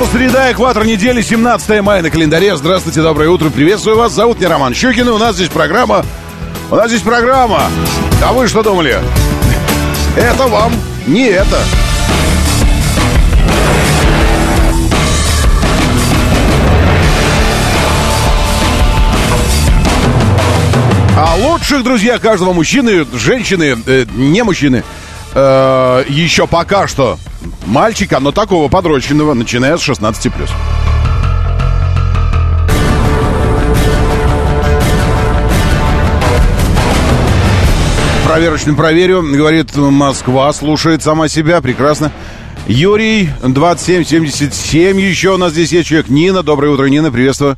Это среда, экватор недели, 17 мая на календаре. Здравствуйте, доброе утро, приветствую вас. Зовут меня Роман Щукин, и у нас здесь программа... У нас здесь программа. А вы что думали? Это вам не это. А лучших друзья каждого мужчины, женщины, э, не мужчины, э, еще пока что мальчика, но такого подрощенного, начиная с 16+. Проверочным проверю, говорит Москва, слушает сама себя, прекрасно. Юрий, 2777, еще у нас здесь есть человек. Нина, доброе утро, Нина, приветствую.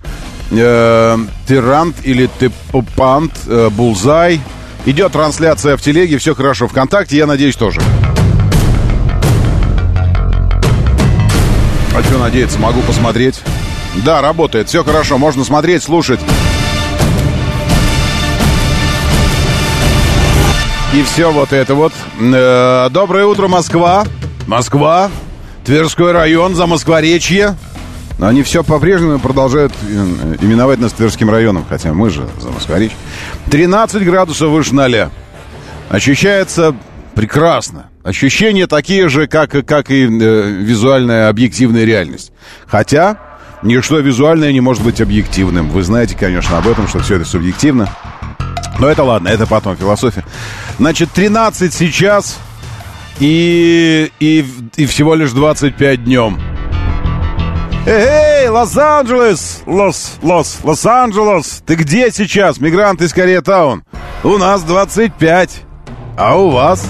Э, Тирант или Тепупант, э, Булзай. Идет трансляция в телеге, все хорошо. Вконтакте, я надеюсь, тоже. А что надеяться, могу посмотреть. Да, работает, все хорошо, можно смотреть, слушать. И все вот это вот. Э, доброе утро, Москва. Москва. Тверской район, за Москворечье. Но они все по-прежнему продолжают э, именовать нас Тверским районом, хотя мы же за Москворечье. 13 градусов выше ноля. Ощущается прекрасно. Ощущения такие же, как, как и э, визуальная объективная реальность. Хотя ничто визуальное не может быть объективным. Вы знаете, конечно, об этом, что все это субъективно. Но это ладно, это потом философия. Значит, 13 сейчас и, и, и всего лишь 25 днем. Эй, Лос-Анджелес! Лос, Лос, Лос-Анджелес! Ты где сейчас, мигрант из Кореятаун? У нас 25. А у вас?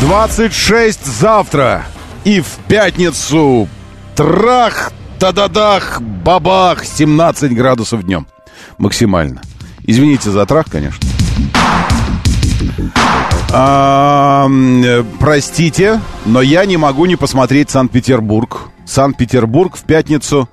26 завтра. И в пятницу трах, та-да-дах, бабах, 17 градусов днем. Максимально. Извините за трах, конечно. А, простите, но я не могу не посмотреть Санкт-Петербург. Санкт-Петербург в пятницу.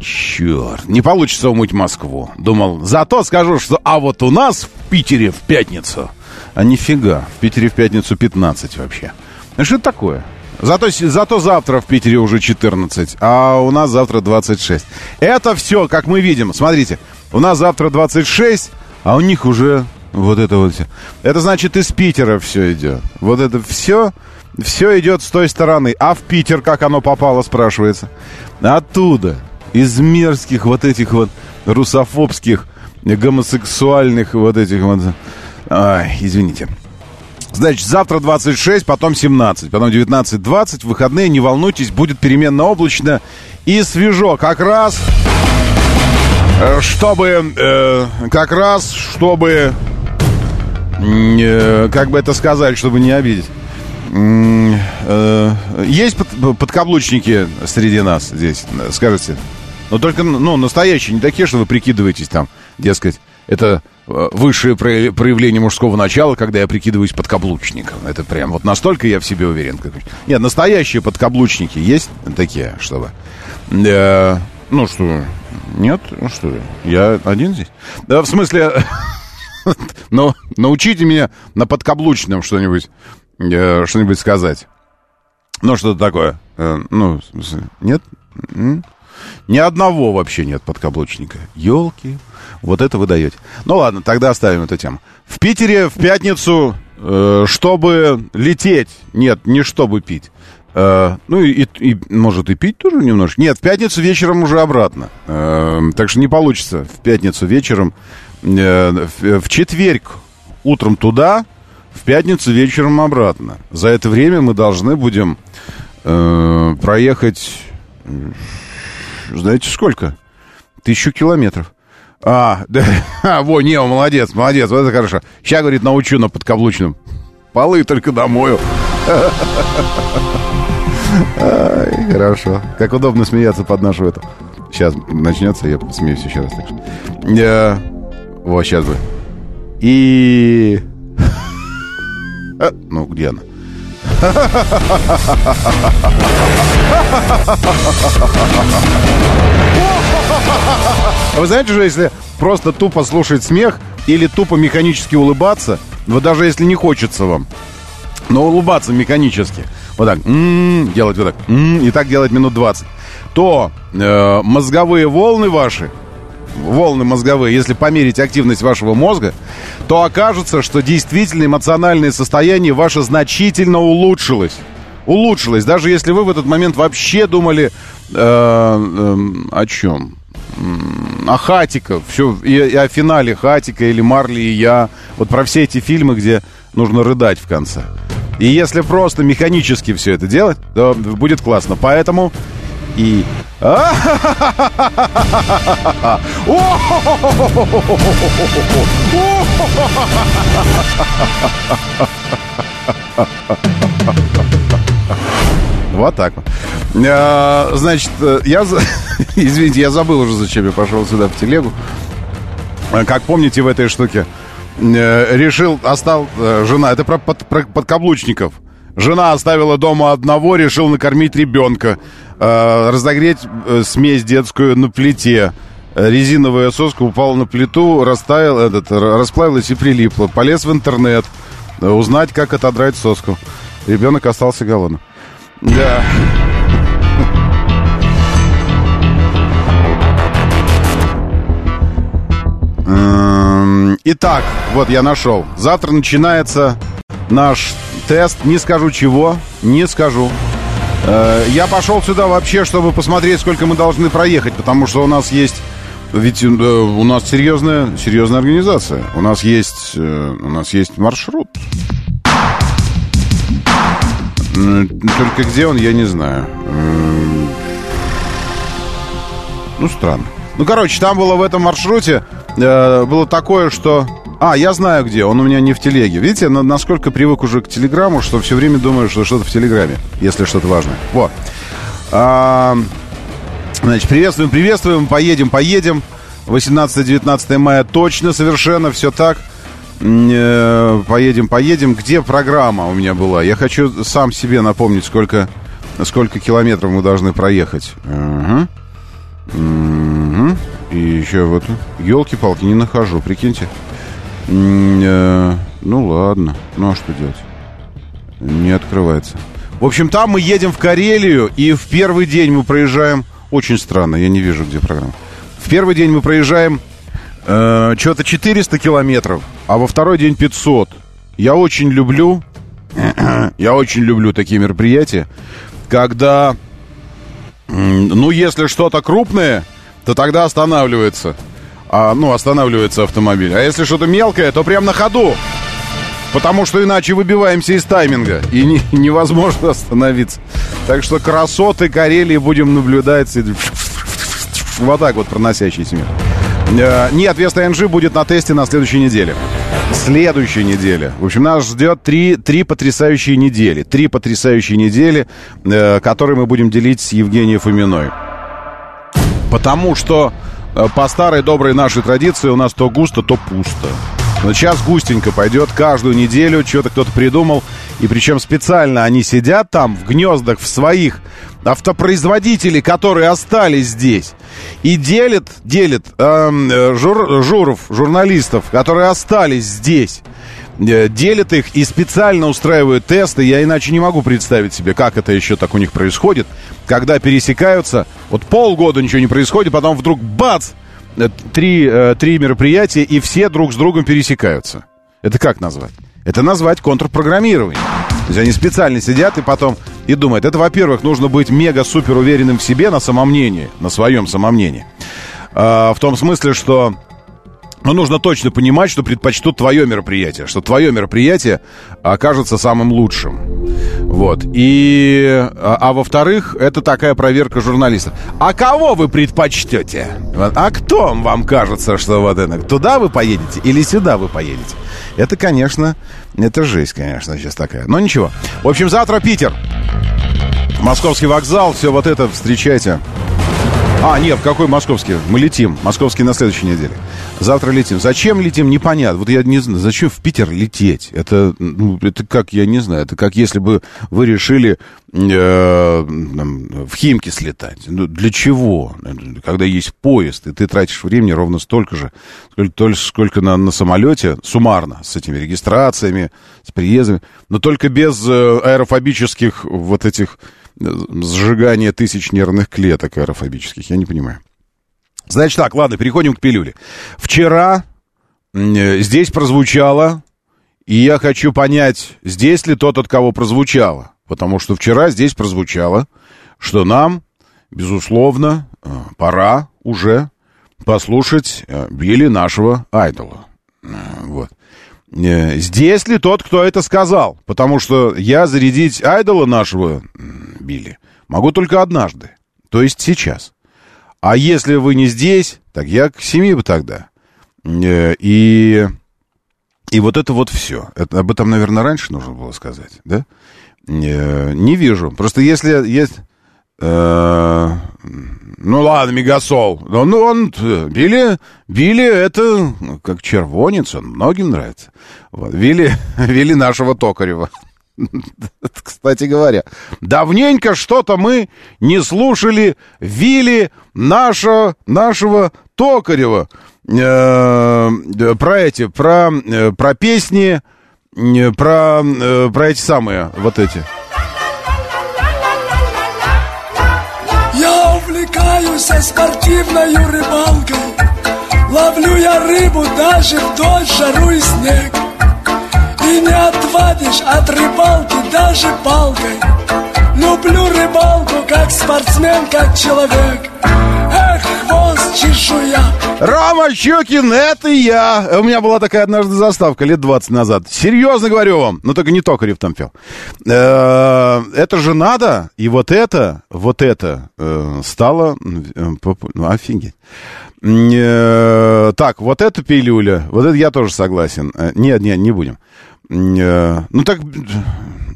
Черт, не получится умыть Москву. Думал, зато скажу, что... А вот у нас в Питере в пятницу... А нифига, в Питере в пятницу 15 вообще. Ну что это такое? Зато, зато завтра в Питере уже 14, а у нас завтра 26. Это все, как мы видим. Смотрите, у нас завтра 26, а у них уже вот это вот все. Это значит, из Питера все идет. Вот это все, все идет с той стороны. А в Питер как оно попало, спрашивается. Оттуда, из мерзких вот этих вот русофобских, гомосексуальных вот этих вот... Ай, извините. Значит, завтра 26, потом 17, потом 19-20. Выходные, не волнуйтесь, будет переменно облачно и свежо. Как раз, э, чтобы, э, как раз, чтобы, э, как бы это сказать, чтобы не обидеть. Э, есть под, подкаблучники среди нас здесь, скажите? Но только, ну, настоящие, не такие, что вы прикидываетесь там, дескать, это э, высшее проявление мужского начала, когда я прикидываюсь подкаблучником. Это прям вот настолько я в себе уверен. Нет, настоящие подкаблучники есть такие, чтобы... Э, ну что, нет? Ну что, я один здесь? Да, в смысле... Но научите меня на подкаблучном что-нибудь, э, что-нибудь сказать. Ну, что-то такое. Э, ну, нет? Ни одного вообще нет подкаблучника. Елки. Вот это вы даете. Ну ладно, тогда оставим эту тему. В Питере в пятницу, э, чтобы лететь, нет, не чтобы пить. Э, ну и, и, может и пить тоже немножко. Нет, в пятницу вечером уже обратно. Э, так что не получится в пятницу вечером. Э, в, в четверг утром туда, в пятницу вечером обратно. За это время мы должны будем э, проехать, знаете сколько? Тысячу километров. А, да, а, во, не, молодец, молодец, вот это хорошо. Сейчас, говорит, научу на подкаблучном. Полы только домою. Ай, хорошо. Как удобно смеяться под нашу эту. Сейчас начнется, я посмеюсь еще раз. Так что. Я... Вот, сейчас бы. И... А, ну, где она? Вы знаете же, если просто тупо слушать смех или тупо механически улыбаться, вот даже если не хочется вам, но улыбаться механически, вот так, м-м, делать вот так, м-м, и так делать минут 20, то э, мозговые волны ваши, волны мозговые, если померить активность вашего мозга, то окажется, что действительно эмоциональное состояние ваше значительно улучшилось. Улучшилось, даже если вы в этот момент вообще думали э, э, о чем? О Хатиков, все, и, и о финале Хатика или Марли и я. Вот про все эти фильмы, где нужно рыдать в конце. И если просто механически все это делать, то будет классно. Поэтому и... Вот так вот. А, значит, я... Извините, я забыл уже, зачем я пошел сюда в телегу. Как помните в этой штуке, э, решил, остал э, жена, это про, под, про подкаблучников. Жена оставила дома одного, решил накормить ребенка, разогреть э, смесь детскую на плите. Резиновая соска упала на плиту, растаял, этот, расплавилась и прилипла. Полез в интернет, э, узнать, как отодрать соску. Ребенок остался голодным. Да. Эм, итак, вот я нашел. Завтра начинается наш тест. Не скажу чего, не скажу. Э, я пошел сюда вообще, чтобы посмотреть, сколько мы должны проехать, потому что у нас есть... Ведь э, у нас серьезная, серьезная организация. У нас есть, э, у нас есть маршрут. Только где он, я не знаю. Ну, странно. Ну, короче, там было в этом маршруте, было такое, что... А, я знаю где, он у меня не в телеге. Видите, на, насколько привык уже к телеграмму, что все время думаю, что что-то в телеграме, если что-то важное. Вот. А, значит, приветствуем, приветствуем, поедем, поедем. 18-19 мая точно, совершенно, все так. Э, поедем, поедем. Где программа у меня была? Я хочу сам себе напомнить, сколько, сколько километров мы должны проехать. Угу. Угу. И еще вот елки-палки не нахожу, прикиньте. Э, ну ладно, ну а что делать? Не открывается. В общем, там мы едем в Карелию, и в первый день мы проезжаем... Очень странно, я не вижу, где программа. В первый день мы проезжаем э, что-то 400 километров, а во второй день 500. Я очень люблю, я очень люблю такие мероприятия, когда ну, если что-то крупное, то тогда останавливается. А, ну, останавливается автомобиль. А если что-то мелкое, то прям на ходу. Потому что иначе выбиваемся из тайминга. И не, невозможно остановиться. Так что красоты Карелии будем наблюдать. Вот так вот проносящийся мир. Э, нет, Веста НЖ будет на тесте на следующей неделе. Следующей неделе. В общем, нас ждет три, три потрясающие недели. Три потрясающие недели, э, которые мы будем делить с Евгением Фоминой. Потому что по старой доброй нашей традиции у нас то густо, то пусто. Но сейчас густенько пойдет каждую неделю, что-то кто-то придумал. И причем специально они сидят там в гнездах в своих автопроизводителей, которые остались здесь, и делят, делят э, жур, журов, журналистов, которые остались здесь, э, делят их и специально устраивают тесты. Я иначе не могу представить себе, как это еще так у них происходит, когда пересекаются, вот полгода ничего не происходит, потом вдруг бац, э, три, э, три мероприятия, и все друг с другом пересекаются. Это как назвать? Это назвать контрпрограммирование. То есть они специально сидят и потом и думают, это, во-первых, нужно быть мега-супер уверенным в себе на самомнении, на своем самомнении. А, в том смысле, что Но нужно точно понимать, что предпочтут твое мероприятие, что твое мероприятие окажется самым лучшим. Вот. И, а, а во-вторых, это такая проверка журналистов. А кого вы предпочтете? А кто вам кажется, что вот это? Туда вы поедете или сюда вы поедете? Это, конечно, это жесть, конечно, сейчас такая. Но ничего. В общем, завтра Питер. Московский вокзал, все вот это встречайте. А, нет, в какой московский? Мы летим. Московский на следующей неделе. Завтра летим. Зачем летим, непонятно. Вот я не знаю, зачем в Питер лететь? Это, ну, это как, я не знаю, это как если бы вы решили э, в Химки слетать. Ну, для чего? Когда есть поезд, и ты тратишь времени ровно столько же, сколько, сколько на, на самолете, суммарно, с этими регистрациями, с приездами, но только без э, аэрофобических вот этих сжигание тысяч нервных клеток аэрофобических. Я не понимаю. Значит так, ладно, переходим к пилюле. Вчера э, здесь прозвучало, и я хочу понять, здесь ли тот, от кого прозвучало. Потому что вчера здесь прозвучало, что нам, безусловно, э, пора уже послушать э, Билли нашего айдола. Вот. Здесь ли тот, кто это сказал? Потому что я зарядить айдола нашего били. Могу только однажды, то есть сейчас. А если вы не здесь, так я к семи бы тогда. Э, и, и вот это вот все. Это, об этом, наверное, раньше нужно было сказать, да? Э, не вижу. Просто если есть... Э, ну ладно, Мегасол. Ну, ну он... Билли, Билли это как червонец, он многим нравится. Вот. Вилли, Вилли нашего Токарева. Кстати говоря, давненько что-то мы не слушали Вилли нашего, нашего Токарева э, про эти, про, э, про песни, э, про, э, про эти самые, вот эти. Увлекаюсь спортивной рыбалкой, ловлю я рыбу даже в дождь, жару и снег. И не отвадишь от рыбалки даже палкой. Люблю рыбалку как спортсмен, как человек Эх, хвост чешуя Рома Щукин, это я У меня была такая однажды заставка лет 20 назад Серьезно говорю вам Но только не Токарев там пел э, Это же надо И вот это, вот это э, Стало э, Ну, офигеть так, вот эта пилюля, вот это я тоже согласен. Нет, нет, не будем. Ну так,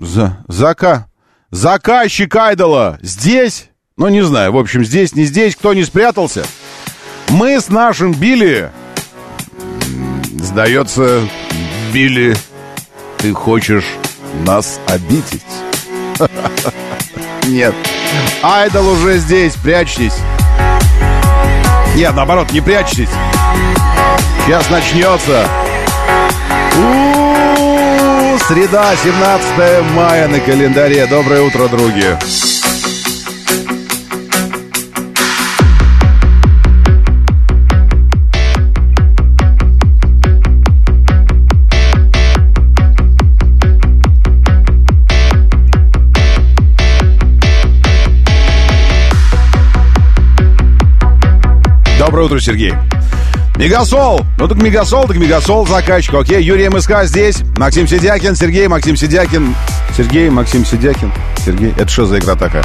за, зака, заказчик Айдола здесь? Ну, не знаю, в общем, здесь, не здесь, кто не спрятался. Мы с нашим Билли... Сдается, Билли, ты хочешь нас обидеть? Нет. Айдол уже здесь, прячьтесь. Нет, наоборот, не прячьтесь. Сейчас начнется. Среда, 17 мая на календаре. Доброе утро, други. Доброе утро, Сергей. Мегасол! Ну так Мегасол, так Мегасол заказчик. Окей, Юрий МСК здесь. Максим Сидякин, Сергей, Максим Сидякин. Сергей, Максим Сидякин. Сергей, это что за игра такая?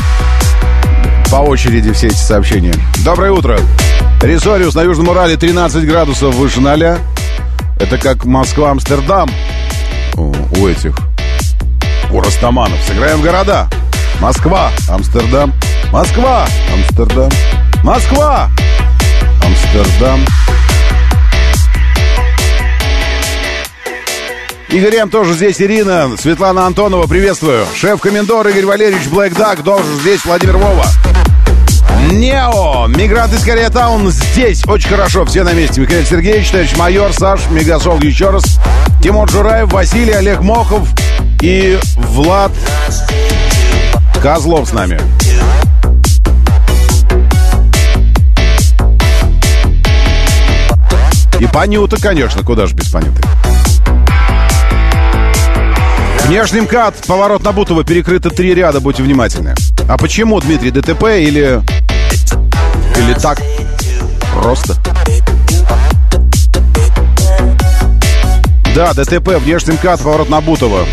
По очереди все эти сообщения. Доброе утро. Ресориус на Южном Урале 13 градусов выше ноля. Это как Москва-Амстердам. У, у этих. У Растаманов. Сыграем в города. Москва, Амстердам. Москва, Амстердам. Москва, Амстердам. Игорь М. тоже здесь, Ирина, Светлана Антонова, приветствую. Шеф-комендор Игорь Валерьевич Блэк Дак, тоже здесь, Владимир Вова. Нео, мигрант из Кореятаун здесь, очень хорошо, все на месте. Михаил Сергеевич, товарищ майор, Саш, Мегасол еще раз. Тимур Жураев, Василий, Олег Мохов и Влад Козлов с нами. И Панюта, конечно, куда же без Панюты. Внешний МКАД, поворот на Бутово, перекрыто три ряда, будьте внимательны. А почему, Дмитрий, ДТП или... Или так? Просто. Да, ДТП, внешний МКАД, поворот на Бутово.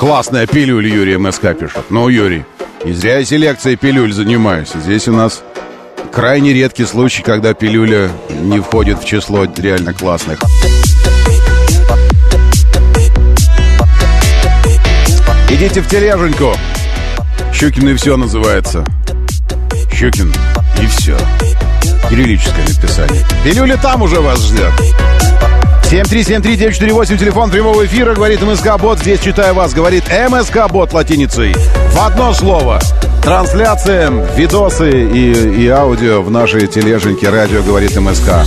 Классная пилюль, Юрий МСК пишет. Ну, Юрий, не зря я селекцией пилюль занимаюсь. Здесь у нас крайне редкий случай, когда пилюля не входит в число реально классных. Идите в тележеньку. Щукин и все называется. Щукин и все. Кириллическое написание. Пилюля там уже вас ждет. 7373948, телефон прямого эфира, говорит МСК-бот. Здесь читаю вас, говорит МСК-бот латиницей. В одно слово. Трансляция, видосы и, и аудио в нашей тележеньке радио говорит МСК.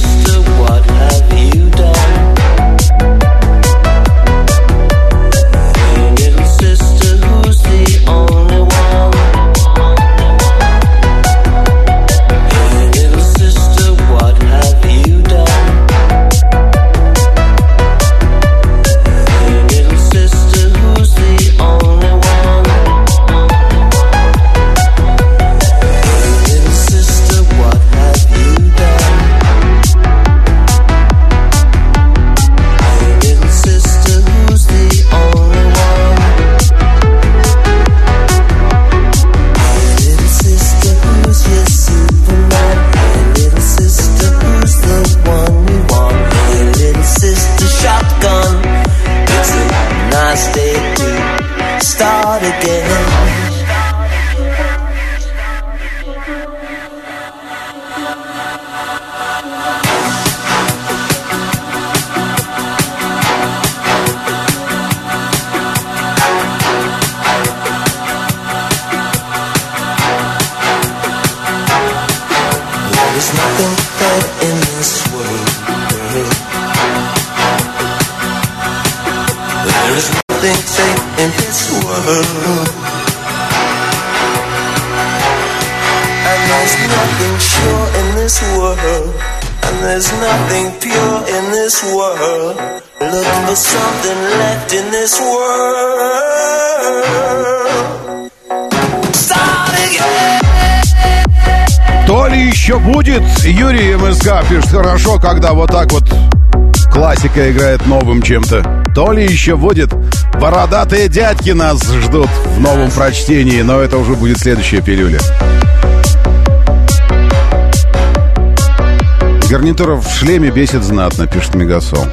Классика играет новым чем-то. То ли еще будет. Бородатые дядьки нас ждут в новом прочтении, но это уже будет следующая пилюля. Гарнитура в шлеме бесит знатно, пишет Мегасол.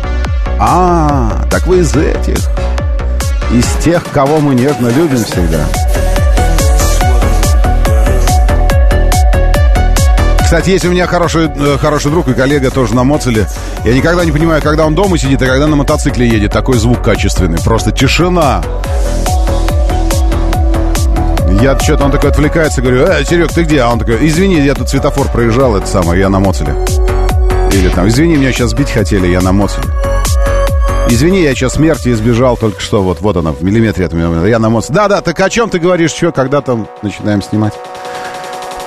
А, так вы из этих. Из тех, кого мы нежно любим всегда. Кстати, есть у меня хороший, э, хороший друг и коллега тоже на Моцеле. Я никогда не понимаю, когда он дома сидит, а когда на мотоцикле едет. Такой звук качественный. Просто тишина. Я что-то, он такой отвлекается, говорю, э, Серег, ты где? А он такой, извини, я тут светофор проезжал, это самое, я на Моцеле. Или там, извини, меня сейчас сбить хотели, я на Моцеле. Извини, я сейчас смерти избежал только что, вот, вот она, в миллиметре от меня, я на Моцеле. Да-да, так о чем ты говоришь, что, когда там начинаем снимать?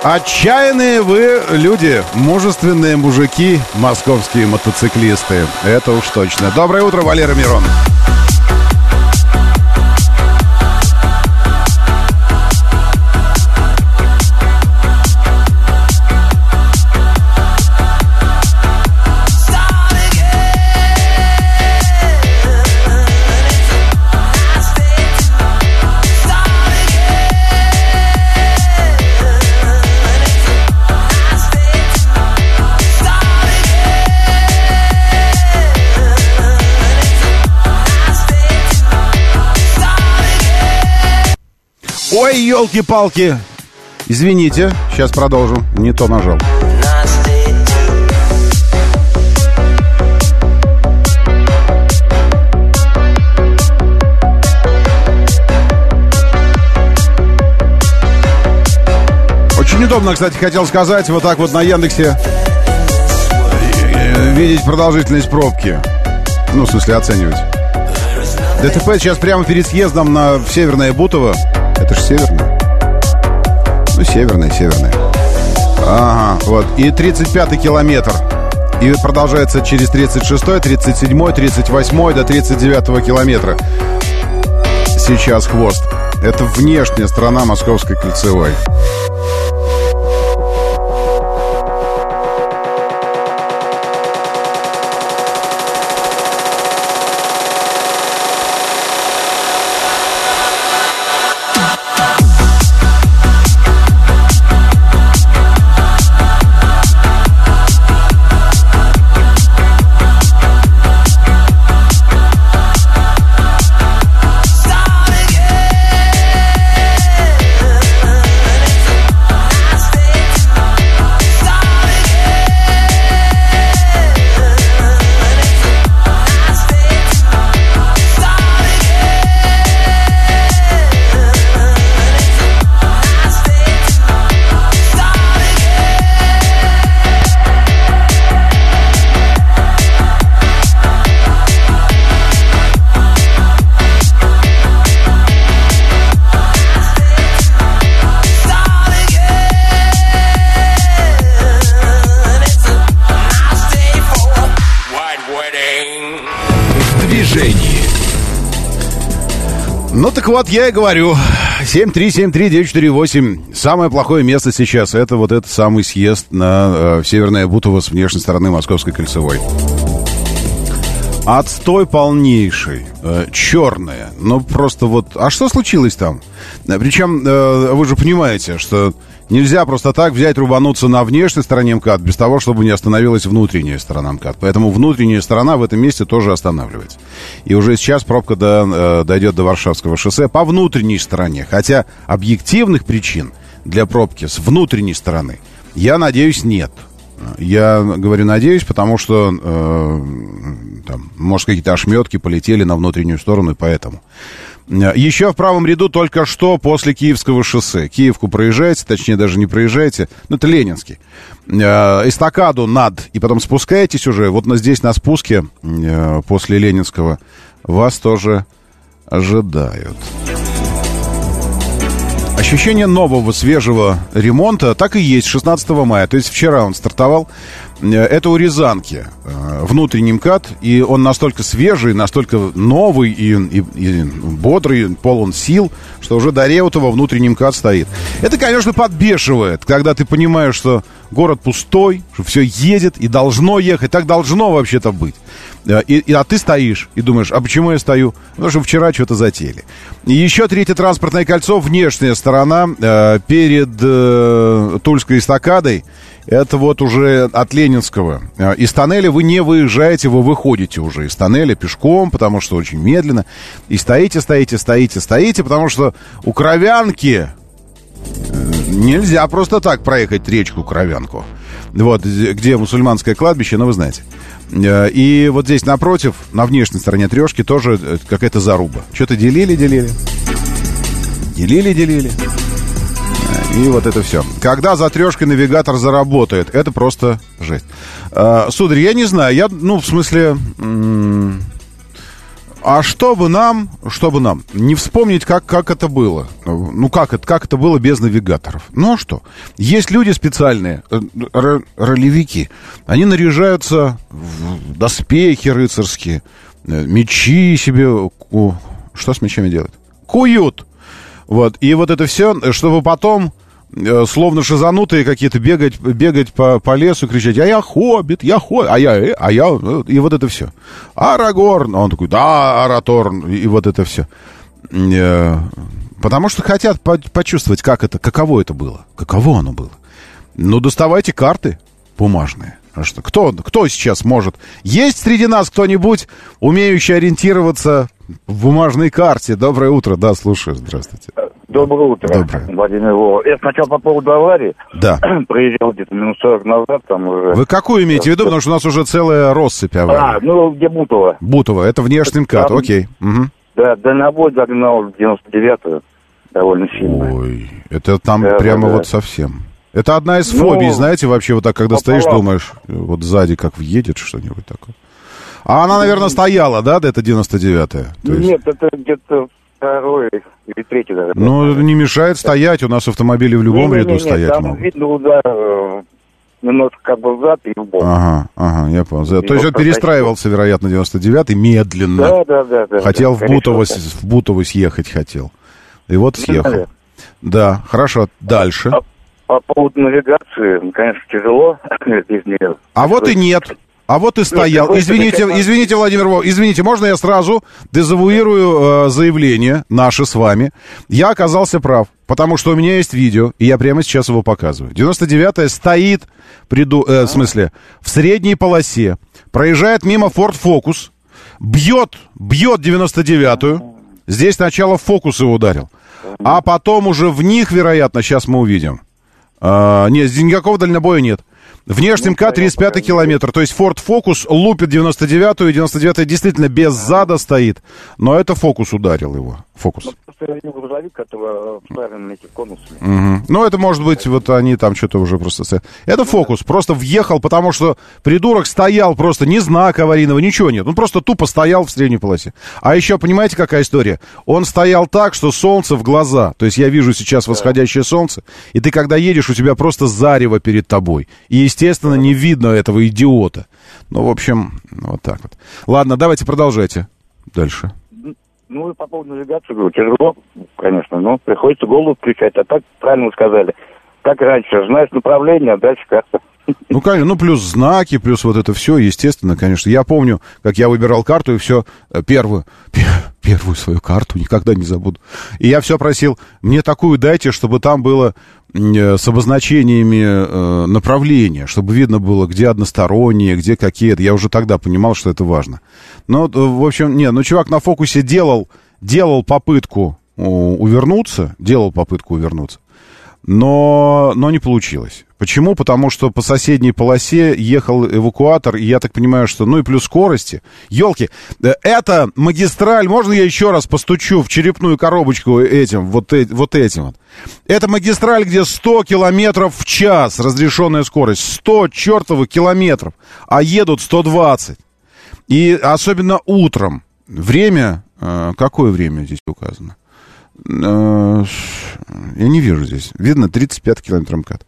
Отчаянные вы люди, мужественные мужики, московские мотоциклисты. Это уж точно. Доброе утро, Валера Мирон. Ой, елки-палки. Извините, сейчас продолжу. Не то нажал. Очень удобно, кстати, хотел сказать, вот так вот на Яндексе э, видеть продолжительность пробки. Ну, в смысле, оценивать. ДТП сейчас прямо перед съездом на Северное Бутово. Это же северная. Ну, северная, северная. Ага, вот. И 35-й километр. И продолжается через 36, 37, 38 до 39 километра. Сейчас хвост. Это внешняя сторона Московской кольцевой. Вот, я и говорю. 7373948. Самое плохое место сейчас это вот этот самый съезд на э, Северное Бутово с внешней стороны Московской кольцевой. Отстой полнейший, э, черное. Ну просто вот. А что случилось там? Причем э, вы же понимаете, что Нельзя просто так взять, рубануться на внешней стороне МКАД без того, чтобы не остановилась внутренняя сторона МКАД. Поэтому внутренняя сторона в этом месте тоже останавливается. И уже сейчас пробка до, э, дойдет до Варшавского шоссе по внутренней стороне. Хотя объективных причин для пробки с внутренней стороны, я надеюсь, нет. Я говорю надеюсь, потому что, э, там, может, какие-то ошметки полетели на внутреннюю сторону, и поэтому. Еще в правом ряду только что после Киевского шоссе. Киевку проезжаете, точнее даже не проезжаете, ну это Ленинский. Э, эстакаду над, и потом спускаетесь уже, вот на, здесь на спуске э, после Ленинского вас тоже ожидают. Ощущение нового, свежего ремонта так и есть 16 мая. То есть вчера он стартовал. Э, это у Рязанки. Э, внутренний МКАД. И он настолько свежий, настолько новый и, и, и бодрый, полон сил, что уже до Реутова внутренний МКАД стоит. Это, конечно, подбешивает, когда ты понимаешь, что город пустой, что все едет и должно ехать. Так должно вообще-то быть. Э, и, и, а ты стоишь и думаешь, а почему я стою? Потому что вчера что-то затеяли. И еще третье транспортное кольцо, внешняя сторона, перед Тульской эстакадой. Это вот уже от Ленинского. Э, из тоннеля вы не выезжаете, вы выходите уже из тоннеля пешком, потому что очень медленно. И стоите, стоите, стоите, стоите, потому что у Кровянки э, нельзя просто так проехать речку Кровянку. Вот, где мусульманское кладбище, ну вы знаете. Э, и вот здесь напротив, на внешней стороне трешки, тоже э, какая-то заруба. Что-то делили, делили. Делили, делили. Э, и вот это все. Когда за трешкой навигатор заработает, это просто жесть. Сударь, я не знаю, я, ну, в смысле... А чтобы нам, чтобы нам не вспомнить, как, как это было. Ну, как это, как это было без навигаторов. Ну, а что? Есть люди специальные, э, ролевики. Они наряжаются в доспехи рыцарские, э, мечи себе... Что с мечами делают? Куют! Вот. И вот это все, чтобы потом Э, словно шизанутые какие-то бегать, бегать по, по лесу, кричать, а я хоббит, я хоббит, а я, э, а я, э, и вот это все. Арагорн, он такой, да, Араторн, и вот это все. Потому что хотят почувствовать, как это, каково это было, каково оно было. Ну, доставайте карты бумажные. Что, кто, кто сейчас может? Есть среди нас кто-нибудь, умеющий ориентироваться в бумажной карте? Доброе утро, да, слушаю, здравствуйте. Доброе утро, Доброе. Владимир Вова. Я сначала по поводу аварии. Да. Проезжал где-то минут 40 назад, там уже... Вы какую имеете в виду? Потому что у нас уже целая россыпь аварий. А, ну, где Бутово. Бутово, это внешний МКАД, там, окей. Угу. Да, дальнобой загнал в 99-ю довольно сильно. Ой, это там да, прямо да, вот совсем. Это одна из Ну, фобий, знаете, вообще вот так, когда пополам. стоишь, думаешь, вот сзади как въедет что-нибудь такое. А она, наверное, стояла, да, это 99-я? То есть- Нет, это где-то второй или третий даже. Ну, не мешает стоять, у нас автомобили в любом Не-не-не, ряду стоять там могут. видно удар э, немножко как бы взад и в бок. Ага, ага, я понял. И То есть он перестраивался, вероятно, 99-й медленно. Да, да, да, да. Хотел да, в Бутово, в Бутово съехать хотел. И вот съехал. наверное. Да, хорошо. Дальше. А по поводу навигации, конечно, тяжело без нее. А вот и нет. А вот и стоял. какой-то Извините, извините, Владимир Вов, извините, можно я сразу дезавуирую э, заявление наше с вами? Я оказался прав, потому что у меня есть видео, и я прямо сейчас его показываю. 99-я стоит, приду, э, в смысле, в средней полосе, проезжает мимо Ford Focus, бьет, бьет 99-ю. Здесь сначала Focus его ударил, а потом уже в них, вероятно, сейчас мы увидим. А, нет, никакого дальнобоя нет. Внешний МК 35 километр. То есть Ford Focus лупит 99-ю, и 99-я действительно без зада стоит. Но это Focus ударил его. Focus. Просто грузовик, который вставлен эти конусами. Мгм. Ну, это может быть, вот они там что-то уже просто... Это фокус. Просто въехал, потому что придурок стоял просто, ни знака аварийного, ничего нет. Он просто тупо стоял в средней полосе. А еще, понимаете, какая история? Он стоял так, что солнце в глаза. То есть я вижу сейчас восходящее солнце, и ты, когда едешь, у тебя просто зарево перед тобой. И, естественно, не видно этого идиота. Ну, в общем, вот так вот. Ладно, давайте продолжайте. Дальше. Ну и по поводу навигации, говорю, тяжело, конечно, но приходится голову включать. А так, правильно вы сказали, как раньше, знаешь направление, а дальше как-то. Ну, конечно, ну, плюс знаки, плюс вот это все, естественно, конечно. Я помню, как я выбирал карту и все, первую, пе- первую свою карту никогда не забуду. И я все просил, мне такую дайте, чтобы там было э, с обозначениями э, направления, чтобы видно было, где односторонние, где какие-то. Я уже тогда понимал, что это важно. Ну, э, в общем, не, ну, чувак на фокусе делал, делал попытку увернуться, делал попытку увернуться но, но не получилось. Почему? Потому что по соседней полосе ехал эвакуатор, и я так понимаю, что... Ну и плюс скорости. Елки, это магистраль, можно я еще раз постучу в черепную коробочку этим, вот, э- вот этим вот? Это магистраль, где 100 километров в час разрешенная скорость. 100 чертовых километров, а едут 120. И особенно утром. Время, э, какое время здесь указано? Э, Я не вижу здесь. Видно 35 километров МКАД.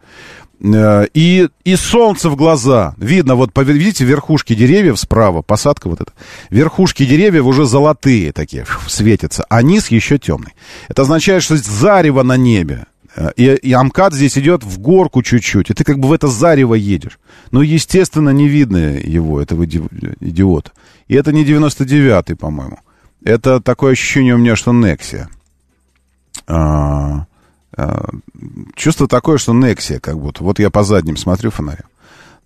Э, И, и солнце в глаза. Видно, вот, видите, верхушки деревьев справа, посадка вот эта. Верхушки деревьев уже золотые такие, светятся, а низ еще темный. Это означает, что зарево на небе. Э, И, и Амкад здесь идет в горку чуть-чуть, и ты как бы в это зарево едешь. Но, естественно, не видно его, этого иди- идиота. И это не 99-й, по-моему. Это такое ощущение у меня, что Нексия. А, а, чувство такое, что Нексия как будто. Вот я по задним смотрю фонарем.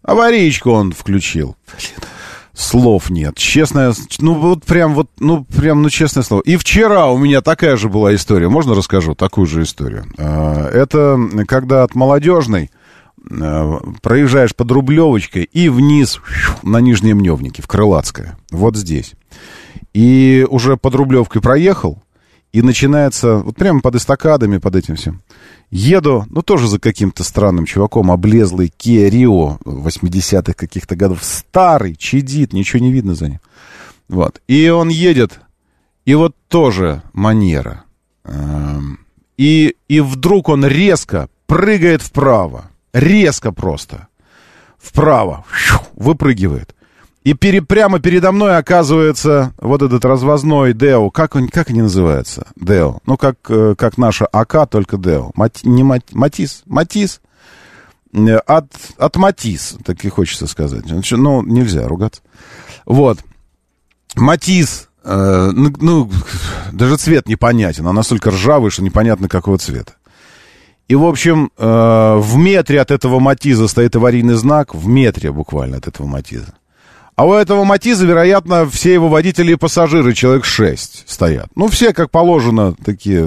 Аварийку он включил. Блин, слов нет. Честное, ну вот прям вот, ну прям, ну честное слово. И вчера у меня такая же была история. Можно расскажу такую же историю? А, Это когда от молодежной а, проезжаешь под Рублевочкой и вниз на Нижнем Невнике, в Крылатское. Вот здесь. И уже под Рублевкой проехал, и начинается, вот прямо под эстакадами, под этим всем. Еду, ну, тоже за каким-то странным чуваком, облезлый Kia Rio 80-х каких-то годов. Старый, чадит, ничего не видно за ним. Вот. И он едет, и вот тоже манера. Эм, И, и вдруг он резко прыгает вправо. Резко просто. Вправо. Выпрыгивает. И пере, прямо передо мной оказывается вот этот развозной Део. Как, он, как они называются? Део. Ну, как, э, как наша АК, только Део. Мати, не Мати- Матис. Матис. Э, От, от Матис, так и хочется сказать. Значит, Ну, нельзя ругаться. Вот. Матис. э, ну, ну, даже цвет непонятен. Он настолько ржавый, что непонятно какого цвета. И, в общем, э, в метре от этого Матиза стоит аварийный знак. В метре буквально от этого Матиза. А у этого Матиза, вероятно, все его водители и пассажиры, человек шесть, стоят. Ну, все, как положено, такие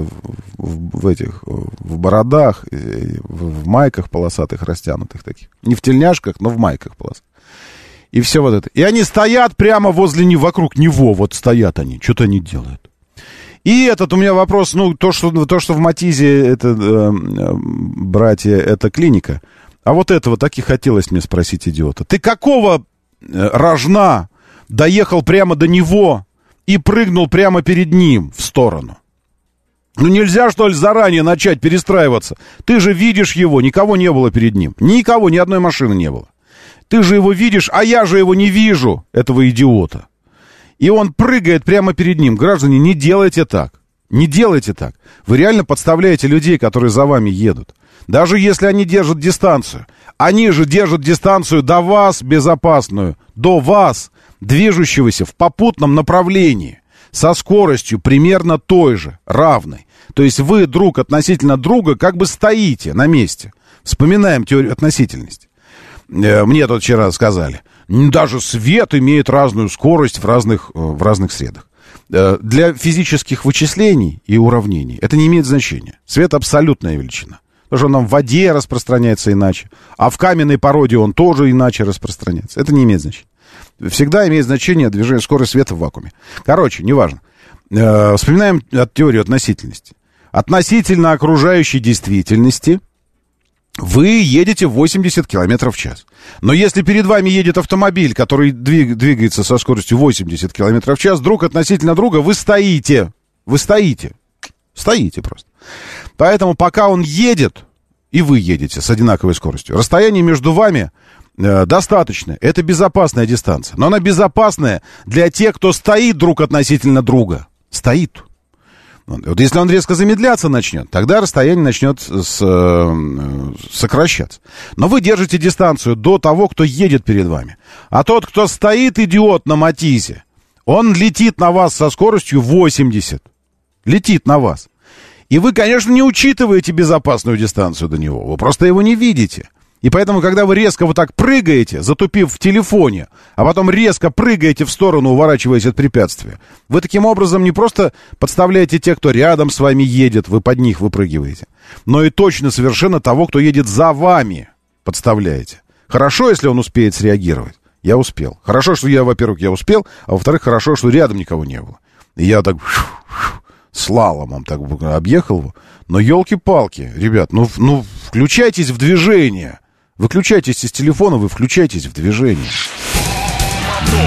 в, в- этих, в бородах, в, в майках полосатых, растянутых таких. Не в тельняшках, но в майках полосатых. И все вот это. И они стоят прямо возле него, вокруг него, вот стоят они, что-то они делают. И этот у меня вопрос, ну, то, что, то, что в Матизе это, э, братья, это клиника. А вот этого так и хотелось мне спросить идиота. Ты какого рожна доехал прямо до него и прыгнул прямо перед ним в сторону? Ну нельзя, что ли, заранее начать перестраиваться? Ты же видишь его, никого не было перед ним. Никого, ни одной машины не было. Ты же его видишь, а я же его не вижу, этого идиота. И он прыгает прямо перед ним. Граждане, не делайте так. Не делайте так. Вы реально подставляете людей, которые за вами едут. Даже если они держат дистанцию. Они же держат дистанцию до вас безопасную. До вас, движущегося в попутном направлении. Со скоростью примерно той же, равной. То есть вы друг относительно друга как бы стоите на месте. Вспоминаем теорию относительности. Э, мне тут вчера сказали. Даже свет имеет разную скорость в разных, э, в разных средах. Э, для физических вычислений и уравнений это не имеет значения. Свет абсолютная величина. Потому что он в воде распространяется иначе, а в каменной породе он тоже иначе распространяется. Это не имеет значения. Всегда имеет значение движение скорости света в вакууме. Короче, неважно. Э, вспоминаем от теорию относительности. Относительно окружающей действительности – вы едете 80 км в час. Но если перед вами едет автомобиль, который двиг, двигается со скоростью 80 км в час, друг относительно друга, вы стоите. Вы стоите. Стоите просто. Поэтому пока он едет, и вы едете с одинаковой скоростью, расстояние между вами э, достаточно. Это безопасная дистанция. Но она безопасная для тех, кто стоит друг относительно друга. Стоит. Вот если он резко замедляться начнет, тогда расстояние начнет с, э, сокращаться. Но вы держите дистанцию до того, кто едет перед вами. А тот, кто стоит, идиот, на Матизе, он летит на вас со скоростью 80. Летит на вас. И вы, конечно, не учитываете безопасную дистанцию до него. Вы просто его не видите. И поэтому, когда вы резко вот так прыгаете, затупив в телефоне, а потом резко прыгаете в сторону, уворачиваясь от препятствия, вы таким образом не просто подставляете тех, кто рядом с вами едет, вы под них выпрыгиваете, но и точно совершенно того, кто едет за вами, подставляете. Хорошо, если он успеет среагировать. Я успел. Хорошо, что я, во-первых, я успел, а во-вторых, хорошо, что рядом никого не было. И я так слаломом так объехал его. Но елки-палки, ребят, ну, ну включайтесь в движение. Выключайтесь из телефона, вы включайтесь в движение.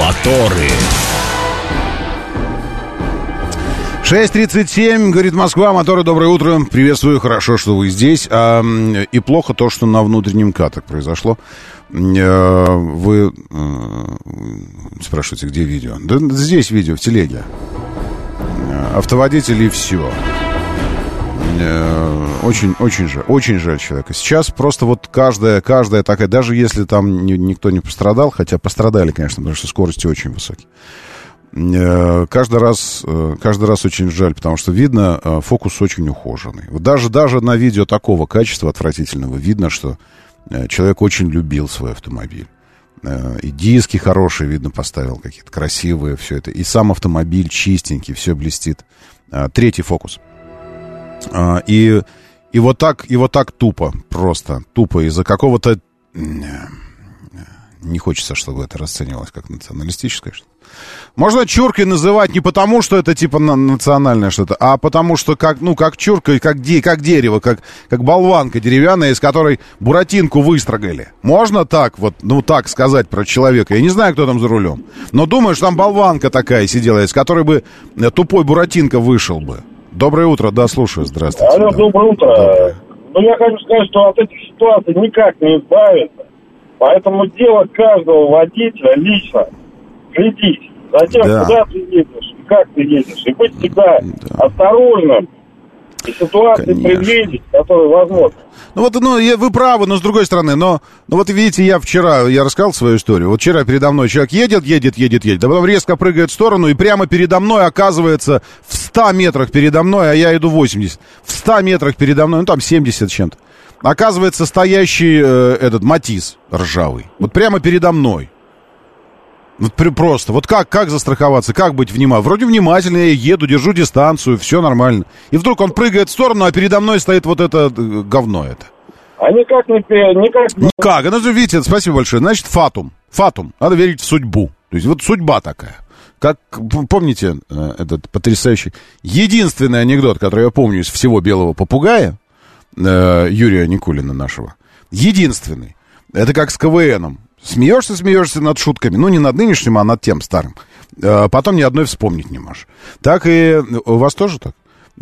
Моторы. 6.37, говорит Москва, моторы, доброе утро, приветствую, хорошо, что вы здесь, а, и плохо то, что на внутреннем катах произошло. А, вы а, спрашиваете, где видео? Да здесь видео, в телеге. Автоводитель и все. Э, очень, очень жаль, очень жаль человека. Сейчас просто вот каждая, каждая такая, даже если там ни, никто не пострадал, хотя пострадали, конечно, потому что скорости очень высокие. Э, каждый раз, э, каждый раз очень жаль, потому что видно, фокус очень ухоженный. Вот даже, даже на видео такого качества отвратительного видно, что человек очень любил свой автомобиль. И диски хорошие, видно, поставил какие-то красивые, все это. И сам автомобиль чистенький, все блестит. Третий фокус. И, и вот так, и вот так тупо, просто тупо из-за какого-то... Не хочется, чтобы это расценивалось как националистическое что-то. Можно чуркой называть не потому, что это типа национальное что-то, а потому что как, ну, как чурка, как, де, как дерево, как, как болванка деревянная, из которой буратинку выстрогали. Можно так вот, ну, так сказать про человека? Я не знаю, кто там за рулем. Но думаю, что там болванка такая сидела, из которой бы э, тупой буратинка вышел бы. Доброе утро, да, слушаю, здравствуйте. Алло, да. доброе утро. Доброе. Ну, я хочу сказать, что от этих ситуаций никак не избавиться. Поэтому дело каждого водителя лично следить за тем, да. куда ты едешь и как ты едешь. И быть всегда да. осторожным и ситуации Конечно. предвидеть, которые возможны. Ну вот, ну, вы правы, но с другой стороны, но, ну вот видите, я вчера, я рассказал свою историю, вот вчера передо мной человек едет, едет, едет, едет, а потом резко прыгает в сторону, и прямо передо мной оказывается в 100 метрах передо мной, а я иду 80, в 100 метрах передо мной, ну там 70 чем-то, оказывается стоящий э, этот Матис ржавый, вот прямо передо мной. Вот просто. Вот как, как застраховаться, как быть внимательным? Вроде внимательно, я еду, держу дистанцию, все нормально. И вдруг он прыгает в сторону, а передо мной стоит вот это э, говно это. А никак не... Никак, никак. Ну, видите, спасибо большое. Значит, фатум. Фатум. Надо верить в судьбу. То есть вот судьба такая. Как, помните э, этот потрясающий... Единственный анекдот, который я помню из всего белого попугая, э, Юрия Никулина нашего. Единственный. Это как с КВНом. Смеешься, смеешься над шутками. Ну, не над нынешним, а над тем старым. А потом ни одной вспомнить не можешь. Так и у вас тоже так?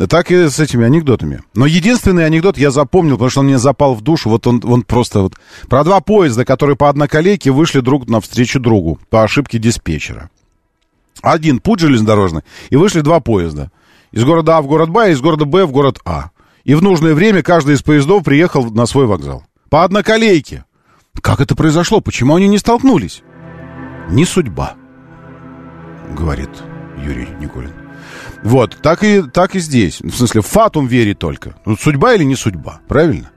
Так и с этими анекдотами. Но единственный анекдот я запомнил, потому что он мне запал в душу. Вот он, он просто вот... Про два поезда, которые по одноколейке вышли друг навстречу другу по ошибке диспетчера. Один путь железнодорожный, и вышли два поезда. Из города А в город Б, и из города Б в город А. И в нужное время каждый из поездов приехал на свой вокзал. По одноколейке. Как это произошло? Почему они не столкнулись? Не судьба, говорит Юрий Николин. Вот, так и, так и здесь. В смысле, фатум верит только. Ну, судьба или не судьба, правильно?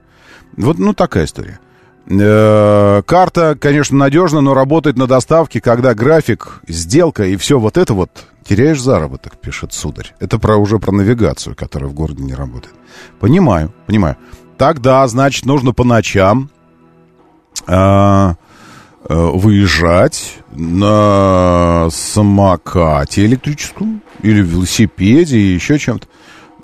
Вот, ну, такая история. Э-э- карта, конечно, надежна, но работает на доставке, когда график, сделка и все вот это вот, теряешь заработок, пишет сударь. Это про, уже про навигацию, которая в городе не работает. Понимаю, понимаю. Тогда, значит, нужно по ночам э- выезжать на самокате электрическом или велосипеде, еще чем-то.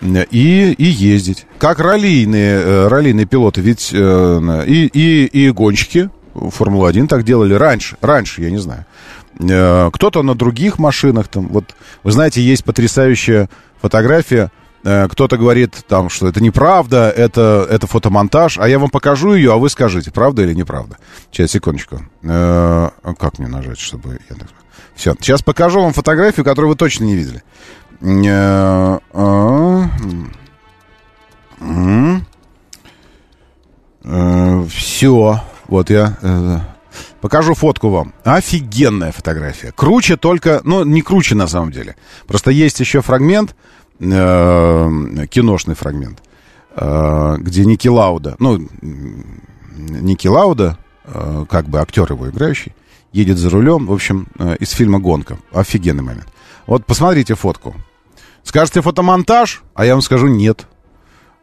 И, и ездить. Как раллийные, э, раллийные пилоты, ведь э, и, и, и гонщики Формулы-1 так делали раньше, раньше, я не знаю. Кто-то на других машинах там, вот, вы знаете, есть потрясающая фотография, кто-то говорит там, что это неправда, это, это фотомонтаж, а я вам покажу ее, а вы скажите, правда или неправда. Сейчас, секундочку. Как мне нажать, чтобы... Все, сейчас покажу вам фотографию, которую вы точно не видели. Э, а, э, Все. Вот я э, покажу фотку вам. Офигенная фотография. Круче только... Ну, не круче на самом деле. Просто есть еще фрагмент, киношный фрагмент, где Ники Лауда, ну, Ники Лауда, как бы актер его играющий, едет за рулем, в общем, из фильма «Гонка». Офигенный момент. Вот посмотрите фотку. Скажете фотомонтаж, а я вам скажу нет.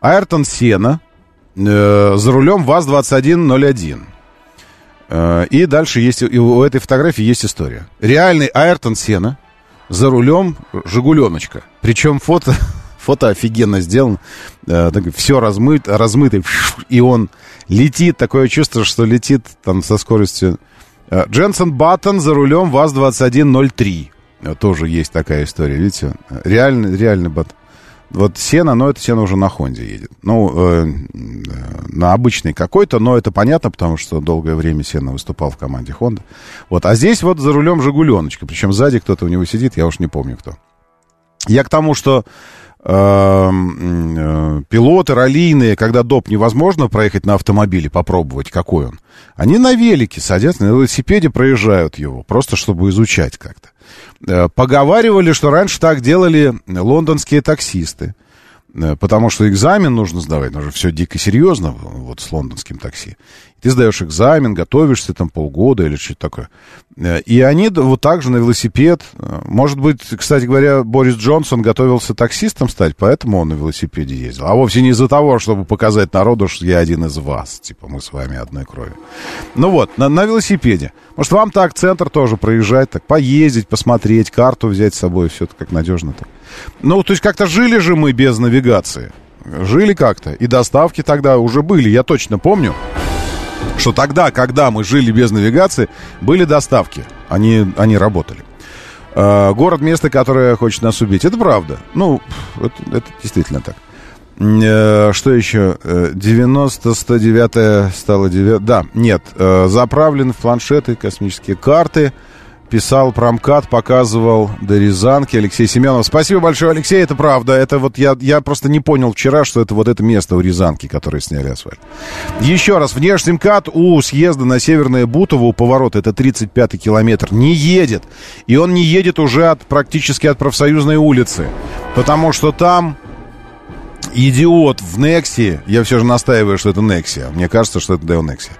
Айртон Сена э, за рулем ВАЗ-2101. Э, и дальше есть, и у этой фотографии есть история. Реальный Айртон Сена за рулем Жигуленочка. Причем фото, фото офигенно сделано. Э, все размыт, размытый, и он летит. Такое чувство, что летит там со скоростью... Э, Дженсен Баттон за рулем ВАЗ-2103. Тоже есть такая история, видите? Реальный, реальный бат. Вот сено, но это сено уже на Хонде едет. Ну, э, на обычный какой-то, но это понятно, потому что долгое время Сена выступал в команде Хонда. Вот, а здесь вот за рулем Жигуленочка, причем сзади кто-то у него сидит, я уж не помню кто. Я к тому, что пилоты раллийные, когда доп невозможно проехать на автомобиле, попробовать, какой он, они на велике садятся, на велосипеде проезжают его, просто чтобы изучать как-то. Э, поговаривали, что раньше так делали лондонские таксисты. Э, потому что экзамен нужно сдавать, но же все дико серьезно, вот с лондонским такси. Ты сдаешь экзамен, готовишься там полгода или что-то такое. Э, и они вот так же на велосипед. Э, может быть, кстати говоря, Борис Джонсон готовился таксистом стать, поэтому он на велосипеде ездил. А вовсе не из-за того, чтобы показать народу, что я один из вас. Типа мы с вами одной крови. Ну вот, на, на велосипеде. Может, вам так центр тоже проезжать, так поездить, посмотреть, карту взять с собой, все это как надежно так. Ну, то есть как-то жили же мы без навигации. Жили как-то. И доставки тогда уже были, я точно помню, что тогда, когда мы жили без навигации, были доставки. Они, они работали. Э, город, место, которое хочет нас убить. Это правда. Ну, это, это действительно так. Э, что еще? 90, 109 стало 9. Да, нет. Э, заправлены в планшеты, космические карты писал промкат, показывал до Рязанки Алексей Семенов. Спасибо большое, Алексей, это правда. Это вот я, я просто не понял вчера, что это вот это место у Рязанки, которое сняли асфальт. Еще раз, внешний МКАД у съезда на Северное Бутово, у поворота, это 35-й километр, не едет. И он не едет уже от, практически от профсоюзной улицы. Потому что там идиот в Нексе, я все же настаиваю, что это Нексия, мне кажется, что это Део Нексия.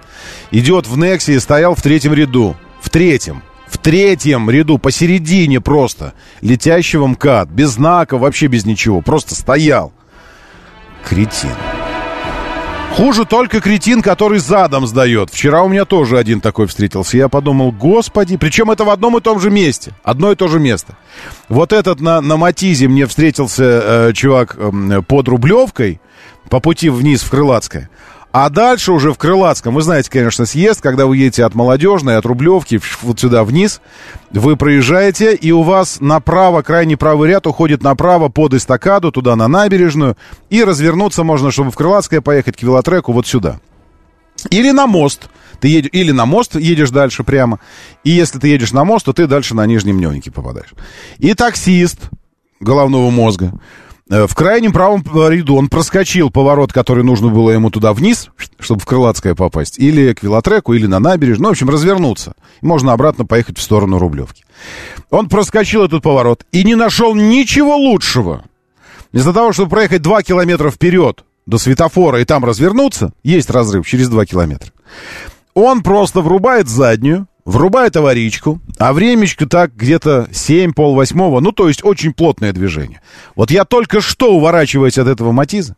Идиот в Нексе стоял в третьем ряду, в третьем в третьем ряду, посередине просто, летящего МКАД, без знака, вообще без ничего, просто стоял. Кретин. Хуже только кретин, который задом сдает. Вчера у меня тоже один такой встретился. Я подумал, господи, причем это в одном и том же месте. Одно и то же место. Вот этот на, на Матизе мне встретился э, чувак э, под Рублевкой, по пути вниз в Крылатское. А дальше уже в Крылатском, вы знаете, конечно, съезд, когда вы едете от Молодежной, от Рублевки вот сюда вниз, вы проезжаете, и у вас направо, крайний правый ряд уходит направо под эстакаду, туда на набережную, и развернуться можно, чтобы в Крылатское поехать к велотреку вот сюда. Или на мост. Ты едешь, или на мост едешь дальше прямо. И если ты едешь на мост, то ты дальше на Нижнем Мневнике попадаешь. И таксист головного мозга в крайнем правом ряду он проскочил поворот, который нужно было ему туда вниз, чтобы в Крылатское попасть, или к велотреку, или на набережную, ну, в общем, развернуться. Можно обратно поехать в сторону Рублевки. Он проскочил этот поворот и не нашел ничего лучшего. Вместо того, чтобы проехать 2 километра вперед до светофора и там развернуться, есть разрыв через 2 километра. Он просто врубает заднюю, врубает аварийку, а времечко так где-то 7, пол восьмого, ну, то есть очень плотное движение. Вот я только что, уворачиваясь от этого матиза,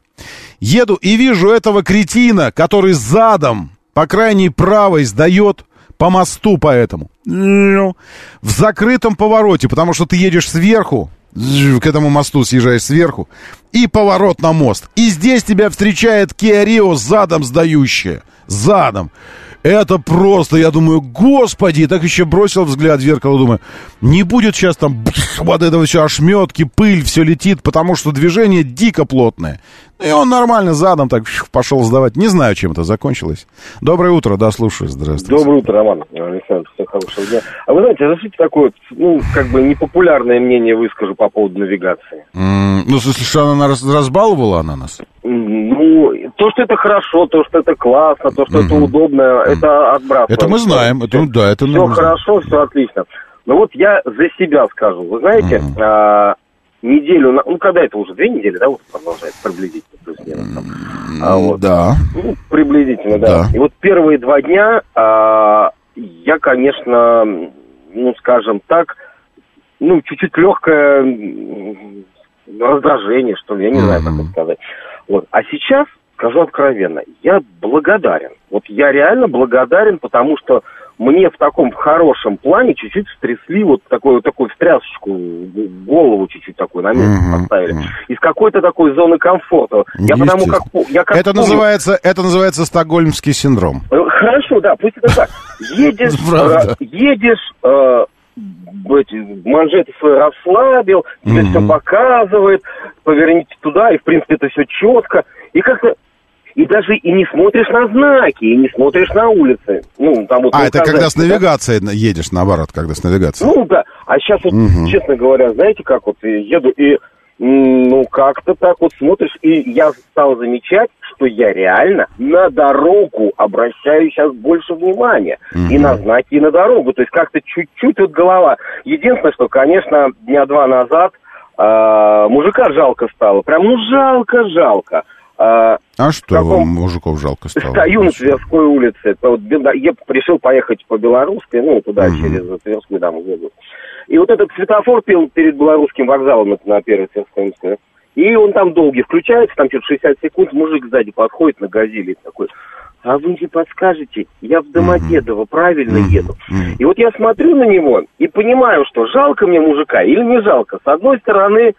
еду и вижу этого кретина, который задом, по крайней правой, сдает по мосту поэтому. В закрытом повороте, потому что ты едешь сверху, к этому мосту съезжаешь сверху, и поворот на мост. И здесь тебя встречает Rio задом сдающая. Задом. Это просто, я думаю, господи, так еще бросил взгляд в зеркало, думаю, не будет сейчас там вот этого все ошметки, пыль, все летит, потому что движение дико плотное. И он нормально задом так пошел сдавать. Не знаю, чем это закончилось. Доброе утро, да, слушаю, здравствуйте. Доброе утро, Роман. Александр, всем хорошего дня. А вы знаете, разрешите такое, ну, как бы непопулярное мнение выскажу по поводу навигации. Mm, ну, в смысле, что она раз, разбаловала она нас? Ну, то, что это хорошо, то, что это классно, то, что mm-hmm. это удобно, mm-hmm. это отбрасываем. Это мы знаем, это, ну, да, это Все хорошо, все отлично. Но вот я за себя скажу. Вы знаете, mm-hmm. а, неделю, ну, когда это уже, две недели, да, вот продолжается приблизительно, плюс-минус. А, вот. Да. Ну, приблизительно, да. да. И вот первые два дня а, я, конечно, ну, скажем так, ну, чуть-чуть легкое раздражение, что ли, я не знаю, как это сказать. Вот. А сейчас, скажу откровенно, я благодарен. Вот я реально благодарен, потому что мне в таком хорошем плане чуть-чуть стрясли вот такую, такую встрясочку, голову чуть-чуть такую на место mm-hmm. поставили. Из какой-то такой зоны комфорта. Я потому как... Я как это, помню, называется, это называется стокгольмский синдром. Э, хорошо, да, пусть это так. Едешь, э, едешь э, эти манжеты свои расслабил, тебе mm-hmm. все показывает, поверните туда, и в принципе это все четко. И как-то и даже и не смотришь на знаки, и не смотришь на улицы. Ну, там вот а, это когда с навигацией да? едешь, наоборот, когда с навигацией. Ну, да. А сейчас вот, угу. честно говоря, знаете, как вот еду, и ну, как-то так вот смотришь, и я стал замечать, что я реально на дорогу обращаю сейчас больше внимания. mm И на знаки, и на дорогу. То есть как-то чуть-чуть вот голова. Единственное, что, конечно, дня два назад э, мужика жалко стало. Прям, ну, жалко-жалко. А, а что каком... мужиков жалко стало? Стою на Тверской улице. Вот, я решил поехать по Белорусской, ну, туда, угу. через Тверскую, там, еду. И вот этот светофор пил перед Белорусским вокзалом на первой Тверской, и он там долгий включается, там что-то 60 секунд, мужик сзади подходит на газели такой, а вы не подскажете, я в Домодедово mm-hmm. правильно mm-hmm. еду. Mm-hmm. И вот я смотрю на него и понимаю, что жалко мне мужика или не жалко. С одной стороны,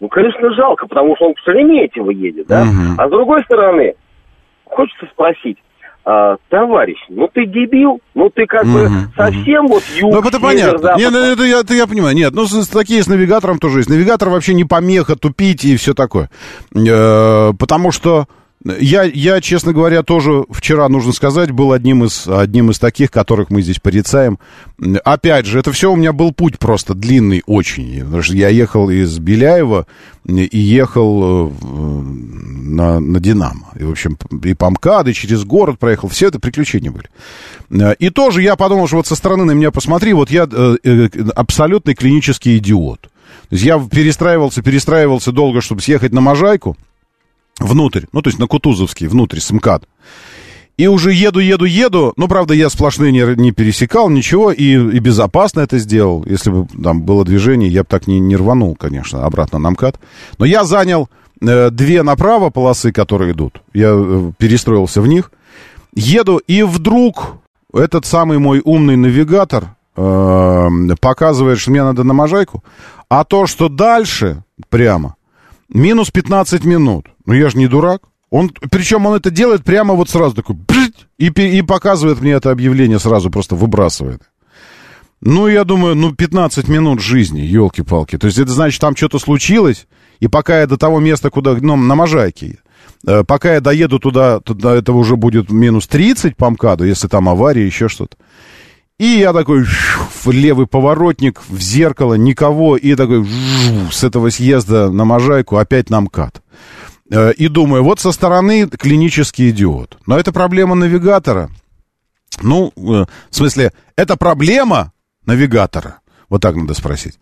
ну, конечно, жалко, потому что он в Шереметьево едет, да? Угу. А с другой стороны, хочется спросить, а, товарищ, ну ты дебил, ну ты как бы совсем вот юг, Ну это понятно. Нет, ну, это, я, это я понимаю. Нет, ну с, такие с навигатором тоже есть. Навигатор вообще не помеха тупить и все такое. Э, потому что я, я, честно говоря, тоже вчера, нужно сказать, был одним из, одним из таких, которых мы здесь порицаем. Опять же, это все у меня был путь просто длинный очень. Потому что я ехал из Беляева и ехал э, на, на Динамо. И, в общем, и по МКАД, и через город проехал. Все это приключения были. И тоже я подумал, что вот со стороны на меня посмотри, вот я э, э, абсолютный клинический идиот. То есть я перестраивался, перестраивался долго, чтобы съехать на Можайку внутрь, ну, то есть на Кутузовский, внутрь, с МКАД. И уже еду, еду, еду. Ну, правда, я сплошные не, не пересекал, ничего, и, и безопасно это сделал. Если бы там было движение, я бы так не, не рванул, конечно, обратно на МКАД. Но я занял э, две направо полосы, которые идут. Я э, перестроился в них. Еду, и вдруг этот самый мой умный навигатор э, показывает, что мне надо на Можайку. А то, что дальше прямо, минус 15 минут. Ну, я же не дурак. Он, причем он это делает прямо вот сразу такой, и, и показывает мне это объявление сразу, просто выбрасывает. Ну, я думаю, ну, 15 минут жизни, елки-палки. То есть это значит, там что-то случилось, и пока я до того места, куда, ну, на Можайке, пока я доеду туда, туда, это уже будет минус 30 по МКАДу, если там авария, еще что-то. И я такой, в левый поворотник, в зеркало, никого, и такой, с этого съезда на Можайку опять на МКАД. Э, и думаю, вот со стороны клинический идиот. Но это проблема навигатора. Ну, э, в смысле, это проблема навигатора. Вот так надо спросить.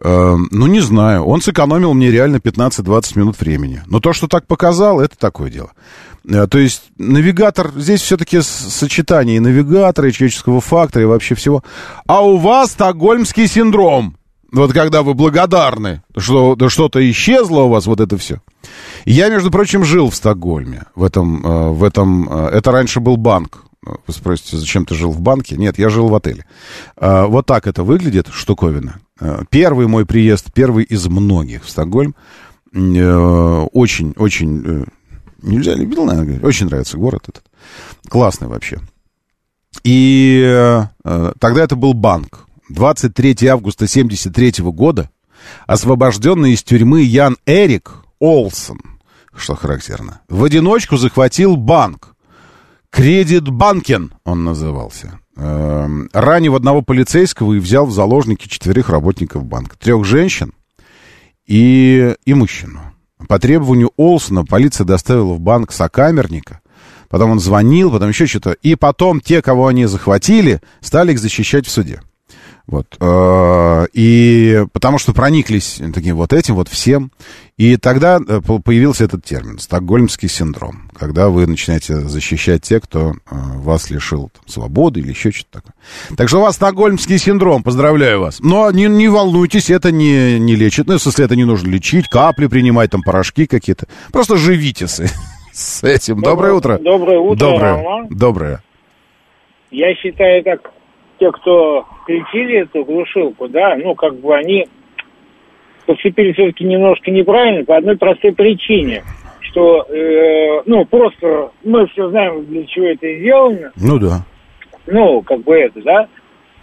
Э, ну, не знаю. Он сэкономил мне реально 15-20 минут времени. Но то, что так показал, это такое дело. То есть навигатор, здесь все-таки сочетание и навигатора, и человеческого фактора, и вообще всего. А у вас стокгольмский синдром. Вот когда вы благодарны, что что-то исчезло у вас, вот это все. Я, между прочим, жил в Стокгольме. В этом, э, в этом, э, это раньше был банк. Вы спросите, зачем ты жил в банке? Нет, я жил в отеле. Э, вот так это выглядит, штуковина. Первый мой приезд, первый из многих в Стокгольм. Очень, очень... Нельзя любил, наверное, очень нравится город этот. Классный вообще. И тогда это был банк. 23 августа 73 года освобожденный из тюрьмы Ян Эрик Олсон, что характерно, в одиночку захватил банк. Кредит Банкен он назывался. Эм, ранив одного полицейского и взял в заложники четверых работников банка. Трех женщин и, и мужчину. По требованию Олсона полиция доставила в банк сокамерника. Потом он звонил, потом еще что-то. И потом те, кого они захватили, стали их защищать в суде. Вот. Э, и потому что прониклись таким вот этим вот всем. И тогда э, появился этот термин «стокгольмский синдром», когда вы начинаете защищать тех, кто э, вас лишил там, свободы или еще что-то такое. Так что у вас стокгольмский синдром, поздравляю вас. Но не, не волнуйтесь, это не, не лечит. Ну, в смысле, это не нужно лечить, капли принимать, там, порошки какие-то. Просто живите с, с этим. Доброе, Доброе утро. Доброе утро, Доброе. Роман. Доброе. Я считаю так, те, кто включили эту глушилку, да, ну, как бы они поступили все-таки немножко неправильно по одной простой причине, что, э, ну, просто мы все знаем, для чего это сделано. Ну, да. Ну, как бы это, да.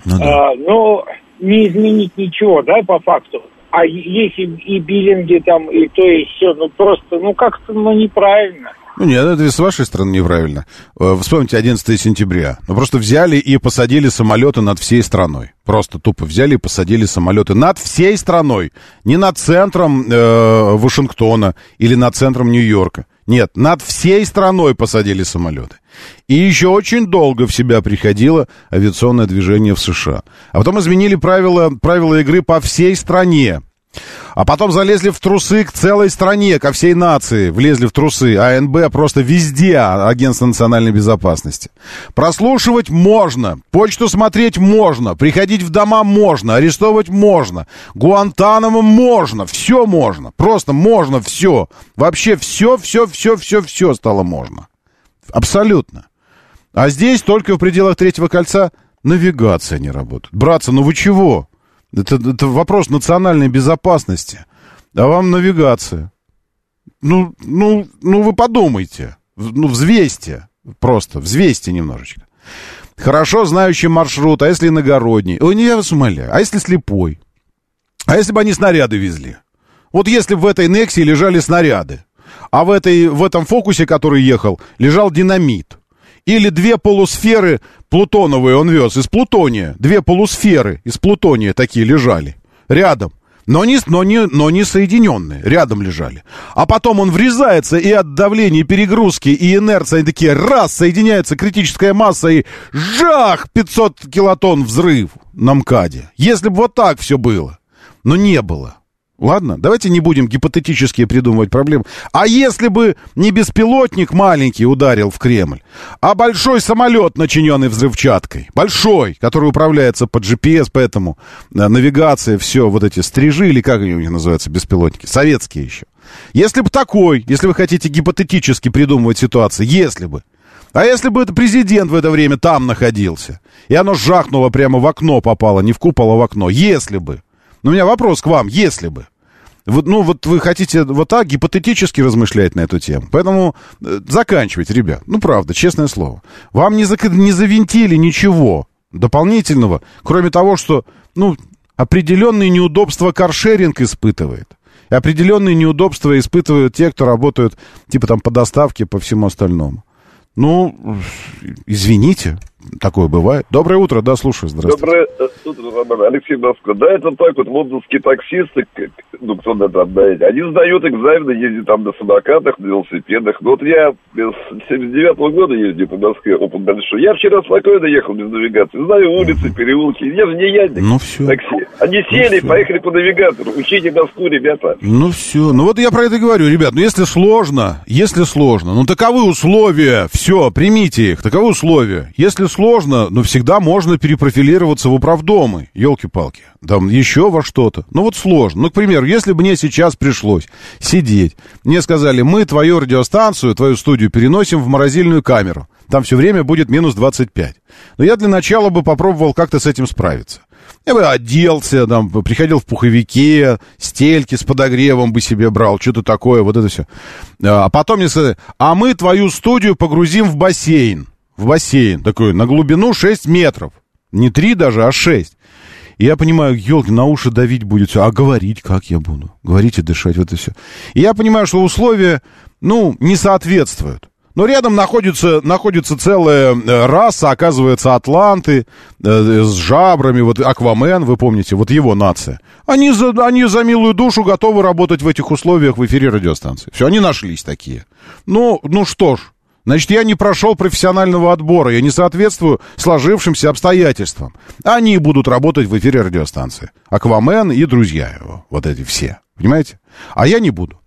Ну, да. А, но не изменить ничего, да, по факту. А если и биллинги там, и то, и все, ну, просто, ну, как-то, ну, неправильно. Ну нет, это с вашей стороны неправильно. Э, вспомните 11 сентября. Ну просто взяли и посадили самолеты над всей страной. Просто тупо взяли и посадили самолеты над всей страной. Не над центром э, Вашингтона или над центром Нью-Йорка. Нет, над всей страной посадили самолеты. И еще очень долго в себя приходило авиационное движение в США. А потом изменили правила, правила игры по всей стране. А потом залезли в трусы к целой стране, ко всей нации. Влезли в трусы. АНБ просто везде, а, Агентство национальной безопасности. Прослушивать можно. Почту смотреть можно. Приходить в дома можно. Арестовывать можно. Гуантанамо можно. Все можно. Просто можно все. Вообще все, все, все, все, все стало можно. Абсолютно. А здесь только в пределах третьего кольца навигация не работает. Братцы, ну вы чего? Это, это вопрос национальной безопасности. А вам навигация. Ну, ну, ну вы подумайте. Ну, взвесьте. Просто взвесьте немножечко. Хорошо знающий маршрут, а если иногородний? Ой, не я вас умоляю. А если слепой? А если бы они снаряды везли? Вот если бы в этой Нексии лежали снаряды, а в, этой, в этом фокусе, который ехал, лежал динамит, или две полусферы плутоновые он вез из плутония. Две полусферы из плутония такие лежали рядом. Но не, но, не, но не соединенные, рядом лежали. А потом он врезается, и от давления, перегрузки, и инерции, они такие, раз, соединяется критическая масса, и жах, 500 килотонн взрыв на МКАДе. Если бы вот так все было. Но не было. Ладно, давайте не будем гипотетически придумывать проблемы. А если бы не беспилотник маленький ударил в Кремль, а большой самолет, начиненный взрывчаткой, большой, который управляется по GPS, поэтому э, навигация, все, вот эти стрижи, или как они у них называются, беспилотники, советские еще. Если бы такой, если вы хотите гипотетически придумывать ситуации, если бы, а если бы это президент в это время там находился, и оно жахнуло прямо в окно попало, не в купол, а в окно, если бы, но у меня вопрос к вам, если бы. Вот, ну, вот вы хотите вот так гипотетически размышлять на эту тему. Поэтому э, заканчивайте, ребят. Ну, правда, честное слово. Вам не, зак... не завинтили ничего дополнительного, кроме того, что, ну, определенные неудобства каршеринг испытывает. И определенные неудобства испытывают те, кто работают, типа там по доставке, по всему остальному. Ну, извините, такое бывает. Доброе утро, да, слушаю, здравствуйте. Доброе утро, Роман. Алексей Москва. Да, это так вот, лондонские таксисты, ну, кто на там, да, они сдают экзамены, ездят там на самокатах, на велосипедах. Ну, вот я с 79-го года ездил по Москве, опыт большой. Я вчера спокойно ехал без навигации. Знаю улицы, переулки. Я же не ядник. Ну, все. Такси. Они ну, сели, ну, поехали по навигатору. Учите Москву, ребята. Ну, все. Ну, вот я про это говорю, ребят. Ну, если сложно, если сложно, ну, таковы условия. Все, примите их. Таковы условия. Если сложно, но всегда можно перепрофилироваться в управдомы, елки-палки. Там еще во что-то. Ну вот сложно. Ну, к примеру, если бы мне сейчас пришлось сидеть, мне сказали, мы твою радиостанцию, твою студию переносим в морозильную камеру. Там все время будет минус 25. Но я для начала бы попробовал как-то с этим справиться. Я бы оделся, там, приходил в пуховике, стельки с подогревом бы себе брал, что-то такое, вот это все. А потом мне сказали, а мы твою студию погрузим в бассейн в бассейн, такой, на глубину 6 метров. Не 3 даже, а 6. И я понимаю, елки, на уши давить будет все. А говорить как я буду? Говорить и дышать, вот это все. И я понимаю, что условия, ну, не соответствуют. Но рядом находится, находится целая э, раса, оказывается, атланты э, с жабрами, вот Аквамен, вы помните, вот его нация. Они за, они за милую душу готовы работать в этих условиях в эфире радиостанции. Все, они нашлись такие. Ну, ну что ж, Значит, я не прошел профессионального отбора, я не соответствую сложившимся обстоятельствам. Они будут работать в эфире радиостанции. Аквамен и друзья его, вот эти все. Понимаете? А я не буду.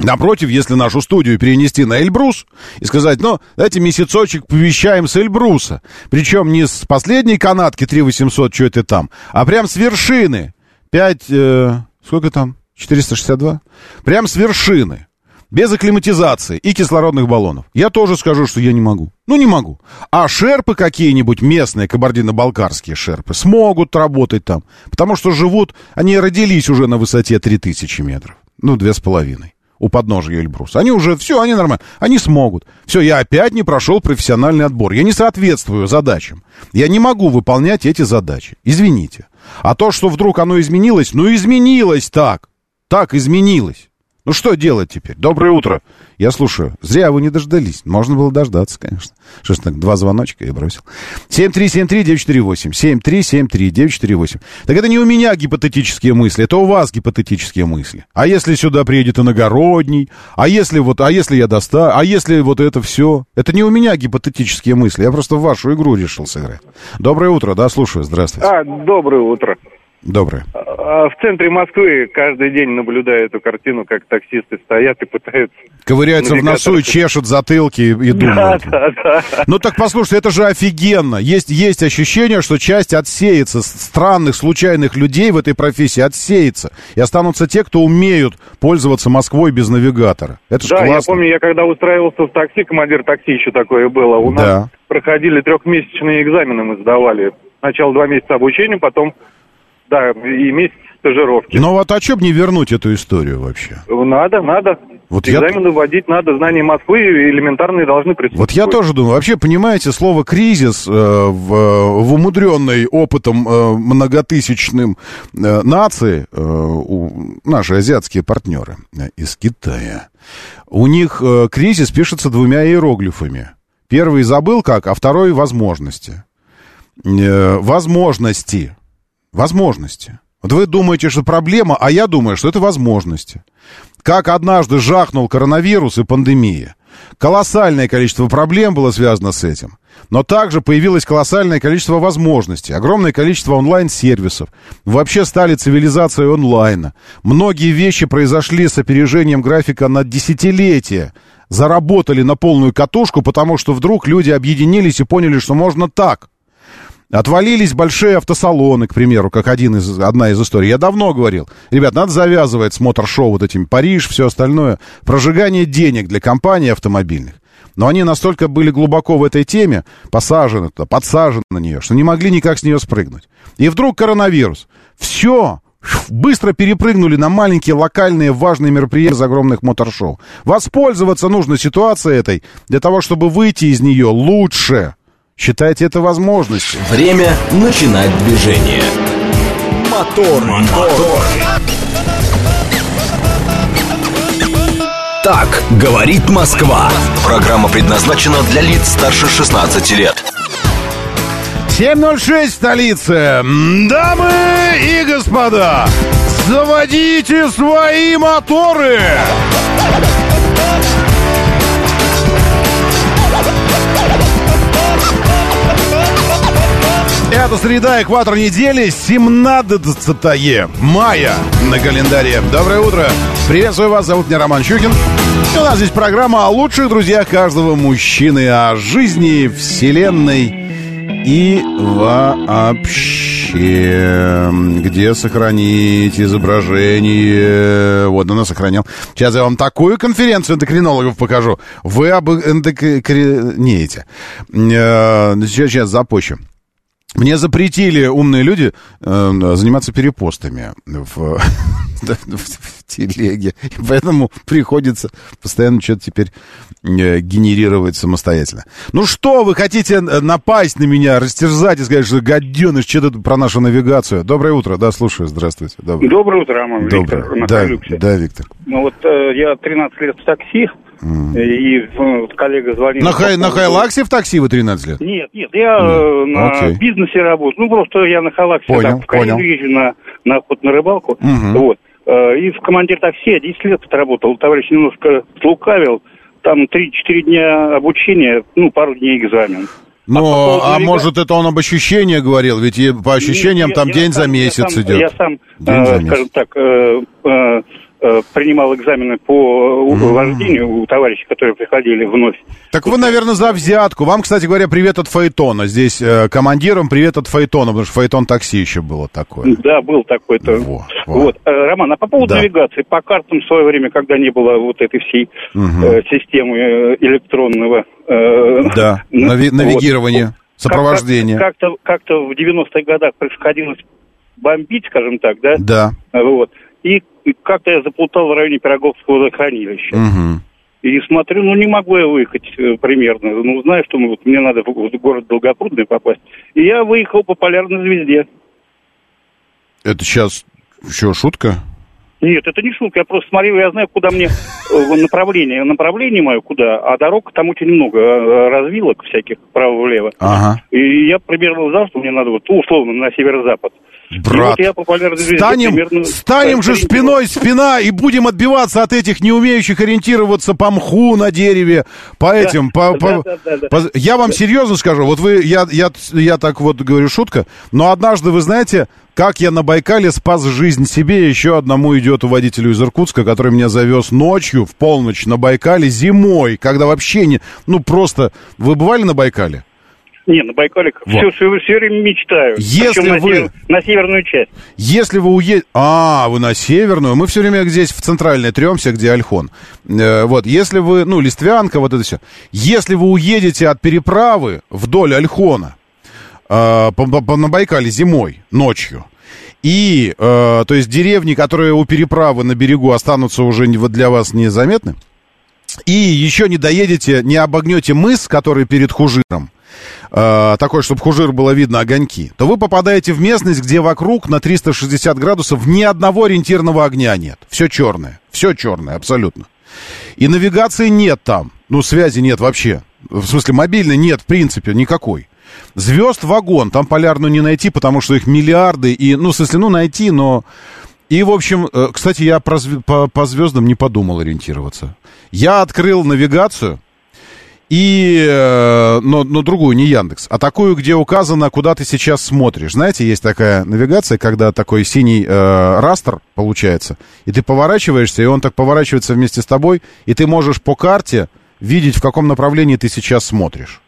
Напротив, если нашу студию перенести на Эльбрус и сказать, ну, давайте месяцочек повещаем с Эльбруса. Причем не с последней канатки 3800, что это там, а прям с вершины. 5, э, сколько там? 462? Прям с вершины без акклиматизации и кислородных баллонов. Я тоже скажу, что я не могу. Ну, не могу. А шерпы какие-нибудь местные, кабардино-балкарские шерпы, смогут работать там. Потому что живут, они родились уже на высоте 3000 метров. Ну, две с половиной. У подножия Эльбруса. Они уже, все, они нормально. Они смогут. Все, я опять не прошел профессиональный отбор. Я не соответствую задачам. Я не могу выполнять эти задачи. Извините. А то, что вдруг оно изменилось, ну, изменилось так. Так изменилось. Ну что делать теперь? Доброе утро. Я слушаю. Зря вы не дождались. Можно было дождаться, конечно. Что ж так, два звоночка я бросил. 7373948. 7373948. Так это не у меня гипотетические мысли, это у вас гипотетические мысли. А если сюда приедет иногородний? А если вот, а если я доста? А если вот это все? Это не у меня гипотетические мысли. Я просто в вашу игру решил сыграть. Доброе утро, да, слушаю. Здравствуйте. А, доброе утро. Доброе. А, в центре Москвы каждый день наблюдаю эту картину, как таксисты стоят и пытаются... Ковыряются в носу и чешут затылки и, и думают. Да, да, да. Ну так послушайте, это же офигенно. Есть, есть ощущение, что часть отсеется, странных, случайных людей в этой профессии отсеется. И останутся те, кто умеют пользоваться Москвой без навигатора. Это же да, классно. я помню, я когда устраивался в такси, командир такси еще такое было. У да. нас проходили трехмесячные экзамены, мы сдавали. Сначала два месяца обучения, потом да, и месяц стажировки. Но вот а что бы не вернуть эту историю вообще? Надо, надо. Вот Экзамены я... вводить надо, знания Москвы элементарные должны присутствовать. Вот я тоже думаю, вообще, понимаете, слово «кризис» э, в, в умудренной опытом э, многотысячным э, нации, э, у, наши азиатские партнеры э, из Китая, у них э, кризис пишется двумя иероглифами. Первый забыл как, а второй возможности. Э, возможности Возможности. Вот вы думаете, что проблема, а я думаю, что это возможности. Как однажды жахнул коронавирус и пандемия. Колоссальное количество проблем было связано с этим. Но также появилось колоссальное количество возможностей, огромное количество онлайн-сервисов. Вообще стали цивилизацией онлайна. Многие вещи произошли с опережением графика на десятилетия. Заработали на полную катушку, потому что вдруг люди объединились и поняли, что можно так. Отвалились большие автосалоны, к примеру, как один из, одна из историй. Я давно говорил, ребят, надо завязывать с мотор-шоу вот этим Париж, все остальное. Прожигание денег для компаний автомобильных. Но они настолько были глубоко в этой теме, посажены, подсажены на нее, что не могли никак с нее спрыгнуть. И вдруг коронавирус. Все, быстро перепрыгнули на маленькие локальные важные мероприятия из огромных моторшоу. Воспользоваться нужно ситуацией этой для того, чтобы выйти из нее лучше. Считайте это возможностью. Время начинать движение. Мотор, мотор. Так говорит Москва. Программа предназначена для лиц старше 16 лет. 7.06 в столице. Дамы и господа, заводите свои моторы! Это среда, экватор недели, 17 мая на календаре. Доброе утро. Приветствую вас, зовут меня Роман Щукин. И у нас здесь программа о лучших друзьях каждого мужчины, о жизни, вселенной и вообще, где сохранить изображение. Вот, она сохранял. Сейчас я вам такую конференцию эндокринологов покажу. Вы об эндокринеете. Э, сейчас, сейчас запущу. Мне запретили умные люди э, заниматься перепостами в, в телеге. И поэтому приходится постоянно что-то теперь э, генерировать самостоятельно. Ну что, вы хотите э, напасть на меня, растерзать и сказать, что гаденыш, что-то про нашу навигацию? Доброе утро, да, слушаю, здравствуйте. Доброе, Доброе утро, Роман. Доброе. Виктор, да, да, Виктор. Ну вот э, я 13 лет в такси, м. И вот, коллега звонил. На, хай, на Хайлаксе в такси вы 13 лет? Нет, нет, я м. на okay. бизнесе работаю. Ну, просто я на Хайлаксе понял, так, в Карелию езжу на, на охоту на рыбалку. Mm-hmm. Вот. И в командир такси я 10 лет отработал. Товарищ немножко слукавил. Там 3-4 дня обучения, ну, пару дней экзамен. Ну, а, а может, это он об ощущениях говорил? Ведь по ощущениям Нет, там я, день я за месяц я сам, идет. Я сам, день э, скажем так, э, э, принимал экзамены по вождению у товарищей, которые приходили вновь. Так вы, наверное, за взятку. Вам, кстати говоря, привет от Фаэтона. Здесь э, командиром привет от Фаэтона, потому что Фаэтон такси еще было такое. Да, был такой-то. Во, во. Вот. Э, Роман, а по поводу Да. навигации, по картам в свое время, когда не было вот этой всей Мгм. э, системы э, электронного... э, Да, ну, нави- вот. сопровождение. Как-то, как-то в 90-х годах приходилось бомбить, скажем так, да? Да. Вот. И как-то я заплутал в районе Пироговского водохранилища. Мгм. И смотрю, ну не могу я выехать э, примерно. Ну, знаю, что вот, мне надо в, город Долгопрудный попасть. И я выехал по полярной звезде. Это сейчас что, шутка? Нет, это не шутка, я просто смотрел, я знаю, куда мне э, направление, направление мое куда, а дорог там очень много, э, развилок всяких вправо-влево. Ага. И я примерно знал, что мне надо вот условно на северо-запад. И Брат, вот я по полярной звезде станем, примерно станем же спиной спина и будем отбиваться от этих не умеющих ориентироваться по мху на дереве, по этим, по, да, по- да, да, да. по- Я вам серьезно скажу, вот вы, я, я, я так вот говорю шутка, но однажды, вы знаете, как я на Байкале спас жизнь себе и еще одному идиоту водителю из Иркутска, который меня завез ночью в полночь на Байкале зимой, когда вообще не, ну просто, вы бывали на Байкале? Не, на Байкале Вот. все, все, время мечтаю. Если Причем на, вы- север- на северную часть. Если вы уедете... А, вы на северную. Мы все время здесь в центральной тремся, где Альхон. Э, вот, если вы... Ну, Листвянка, вот это все. Если вы уедете от переправы вдоль Альхона э, по, по- на Байкале зимой, ночью, и, э, то есть, деревни, которые у переправы на берегу останутся уже для вас незаметны, и еще не доедете, не обогнете мыс, который перед Хужиром, э, такой, чтобы Хужир было видно огоньки, то вы попадаете в местность, где вокруг на 360 градусов ни одного ориентирного огня нет. Все черное. Все черное, абсолютно. И навигации нет там. Ну, связи нет вообще. В смысле, мобильной нет, в принципе, никакой. Звезд вагон, там полярную не найти, потому что их миллиарды, и, ну, в смысле, ну, найти, но... И, в общем, э, кстати, я про по, по звездам не подумал ориентироваться. Я открыл навигацию, и, э, но, но другую, не Яндекс, а такую, где указано, куда ты сейчас смотришь. Знаете, есть такая навигация, когда такой синий э, растер получается, и ты поворачиваешься, и он так поворачивается вместе с тобой, и ты можешь по карте видеть, в каком направлении ты сейчас смотришь.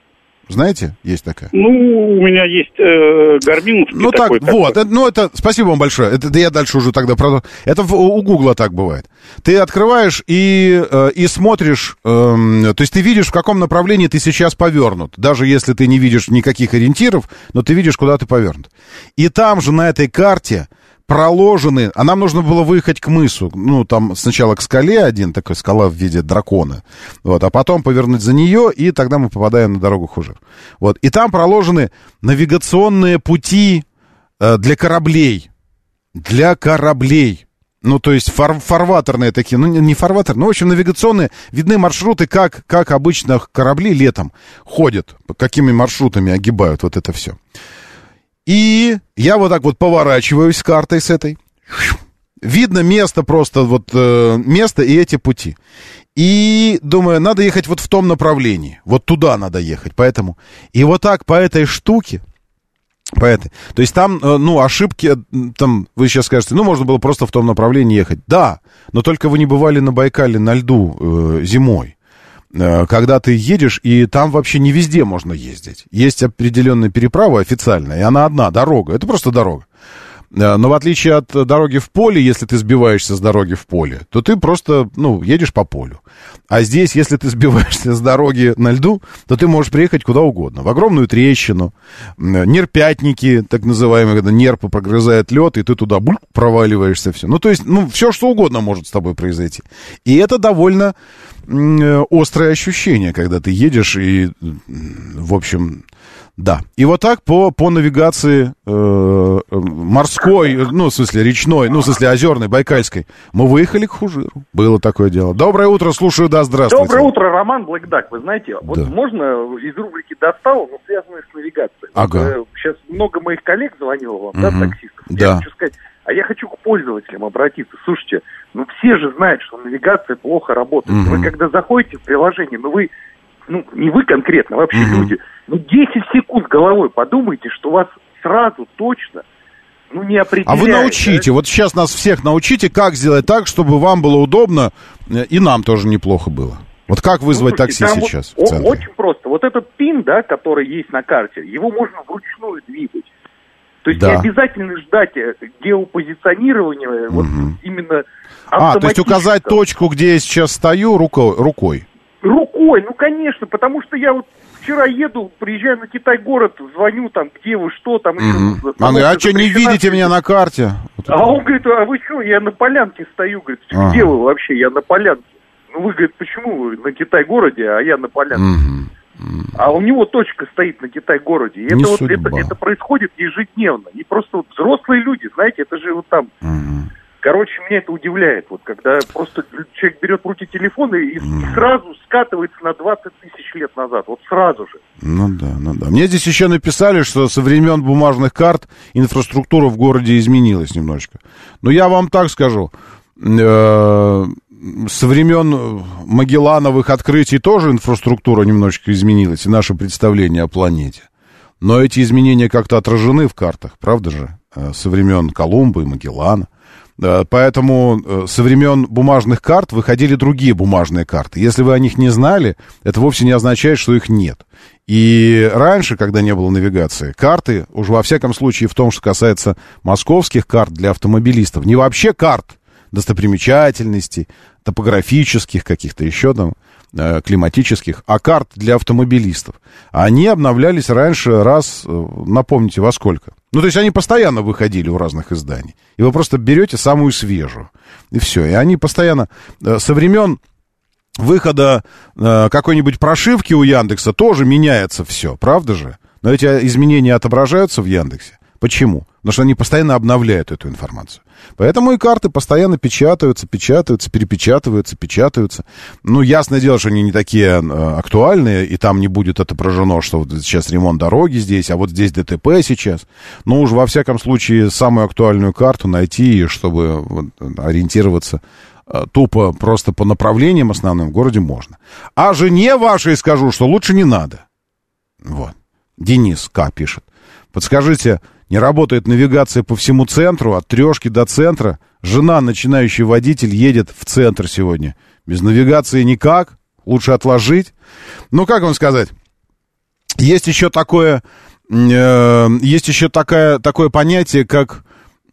Знаете, есть такая? Ну, у меня есть э, гарминовский Ну так, такой, вот, это- ну это, спасибо вам большое. Это да я дальше уже тогда про... Это в- у Гугла так бывает. Ты открываешь и, э, и смотришь, эм, то есть ты видишь, в каком направлении ты сейчас повернут. Даже если ты не видишь никаких ориентиров, но ты видишь, куда ты повернут. И там же на этой карте проложены, а нам нужно было выехать к мысу, ну, там сначала к скале один, такой скала в виде дракона, вот, а потом повернуть за нее, и тогда мы попадаем на дорогу Хужир. Вот, и там проложены навигационные пути э, для кораблей, для кораблей, ну, то есть фар фарватерные такие, ну, не фарватер, ну, в общем, навигационные, видны маршруты, как, как обычно корабли летом ходят, какими маршрутами огибают вот это все. И я вот так вот поворачиваюсь с картой с этой. Видно место просто, вот э, место и эти пути. И думаю, надо ехать вот в том направлении. Вот туда надо ехать. Поэтому. И вот так по этой штуке, по этой. То есть там, э, ну, ошибки, там, вы сейчас скажете, ну, можно было просто в том направлении ехать. Да, но только вы не бывали на Байкале на льду э, зимой. Э, когда ты едешь, и там вообще не везде можно ездить. Есть определенная переправа официальная, и она одна, дорога. Это просто дорога. Э, но в отличие от дороги в поле, если ты сбиваешься с дороги в поле, то ты просто, ну, едешь по полю. А здесь, если ты сбиваешься с дороги на льду, то ты можешь приехать куда угодно. В огромную трещину, нерпятники, так называемые, когда нерпы прогрызает лед, и ты туда буль, проваливаешься, все. Ну, то есть, ну, все что угодно может с тобой произойти. И это довольно э, острое ощущение, когда ты едешь и, в общем, да. И вот так по, по навигации э, морской, ну, в смысле, речной, ну, в смысле, озерной, байкальской, мы выехали к Хужиру. Было такое дело. Доброе утро, слушаю, да, здравствуйте. Доброе утро, Роман Блэкдак. Вы знаете, вот да. можно из рубрики «Достал», но связанное с навигацией. Ага. Вот, э, сейчас много моих коллег звонило вам, угу. да, таксистов. Да. Я хочу сказать, а я хочу к пользователям обратиться. Слушайте, ну все же знают, что навигация плохо работает. Угу. Вы когда заходите в приложение, ну вы ну, не вы конкретно, вообще угу. люди, ну, 10 секунд головой подумайте, что вас сразу точно ну, не. А вы научите, вот сейчас нас всех научите, как сделать так, чтобы вам было удобно, э, и нам тоже неплохо было. Вот как вызвать ну, такси сейчас вот, в центре? Очень просто. Вот этот пин, да, который есть на карте, его можно вручную двигать. То есть да. не обязательно ждать э, геопозиционирования, угу. вот именно А, то есть указать точку, где я сейчас стою, рукой? рукой. Рукой, ну конечно, потому что я вот вчера еду, приезжаю на Китай-город, звоню там, где вы, что там. Угу. Еще, а, а что, не видите меня на карте? А он говорит, а вы что, я на полянке стою, говорит, ага. где вы вообще, я на полянке. Ну, вы, говорит, почему вы на Китай-городе, а я на полянке? Угу. А у него точка стоит на Китай-городе. И это, вот, это, это происходит ежедневно. И просто вот взрослые люди, знаете, это же вот там... Угу Короче, меня это удивляет, вот когда просто человек берет в руки телефон и, mm. сразу скатывается на 20 тысяч лет назад, вот сразу же. Ну да, ну да. Мне здесь еще написали, что со времен бумажных карт инфраструктура в городе изменилась немножечко. Но я вам так скажу, э, со времен Магеллановых открытий тоже инфраструктура немножечко изменилась, и наше представление о планете. Но эти изменения как-то отражены в картах, правда же? Э, со времен Колумба и Магеллана. Поэтому э, со времен бумажных карт выходили другие бумажные карты. Если вы о них не знали, это вовсе не означает, что их нет. И раньше, когда не было навигации, карты, уж во всяком случае в том, что касается московских карт для автомобилистов, не вообще карт достопримечательностей, топографических каких-то еще там, э, климатических, а карт для автомобилистов. Они обновлялись раньше раз, э, напомните, во сколько? Ну, то есть они постоянно выходили у разных изданий. И вы просто берете самую свежую. И все. И они постоянно... Э, со времен выхода э, какой-нибудь прошивки у Яндекса тоже меняется все, правда же? Но эти изменения отображаются в Яндексе. Почему? Потому что они постоянно обновляют эту информацию. Поэтому и карты постоянно печатаются, печатаются, перепечатываются, печатаются. Ну, ясное дело, что они не такие э, актуальные, и там не будет отображено, что вот сейчас ремонт дороги здесь, а вот здесь ДТП сейчас. Но уж во всяком случае самую актуальную карту найти, чтобы вот, ориентироваться э, тупо просто по направлениям основным в городе можно. А жене вашей скажу, что лучше не надо. Вот. Денис К. пишет. Подскажите, не работает навигация по всему центру, от трешки до центра. Жена, начинающий водитель, едет в центр сегодня. Без навигации никак. Лучше отложить. Ну, как вам сказать? Есть еще такое, э, есть еще такая, такое понятие, как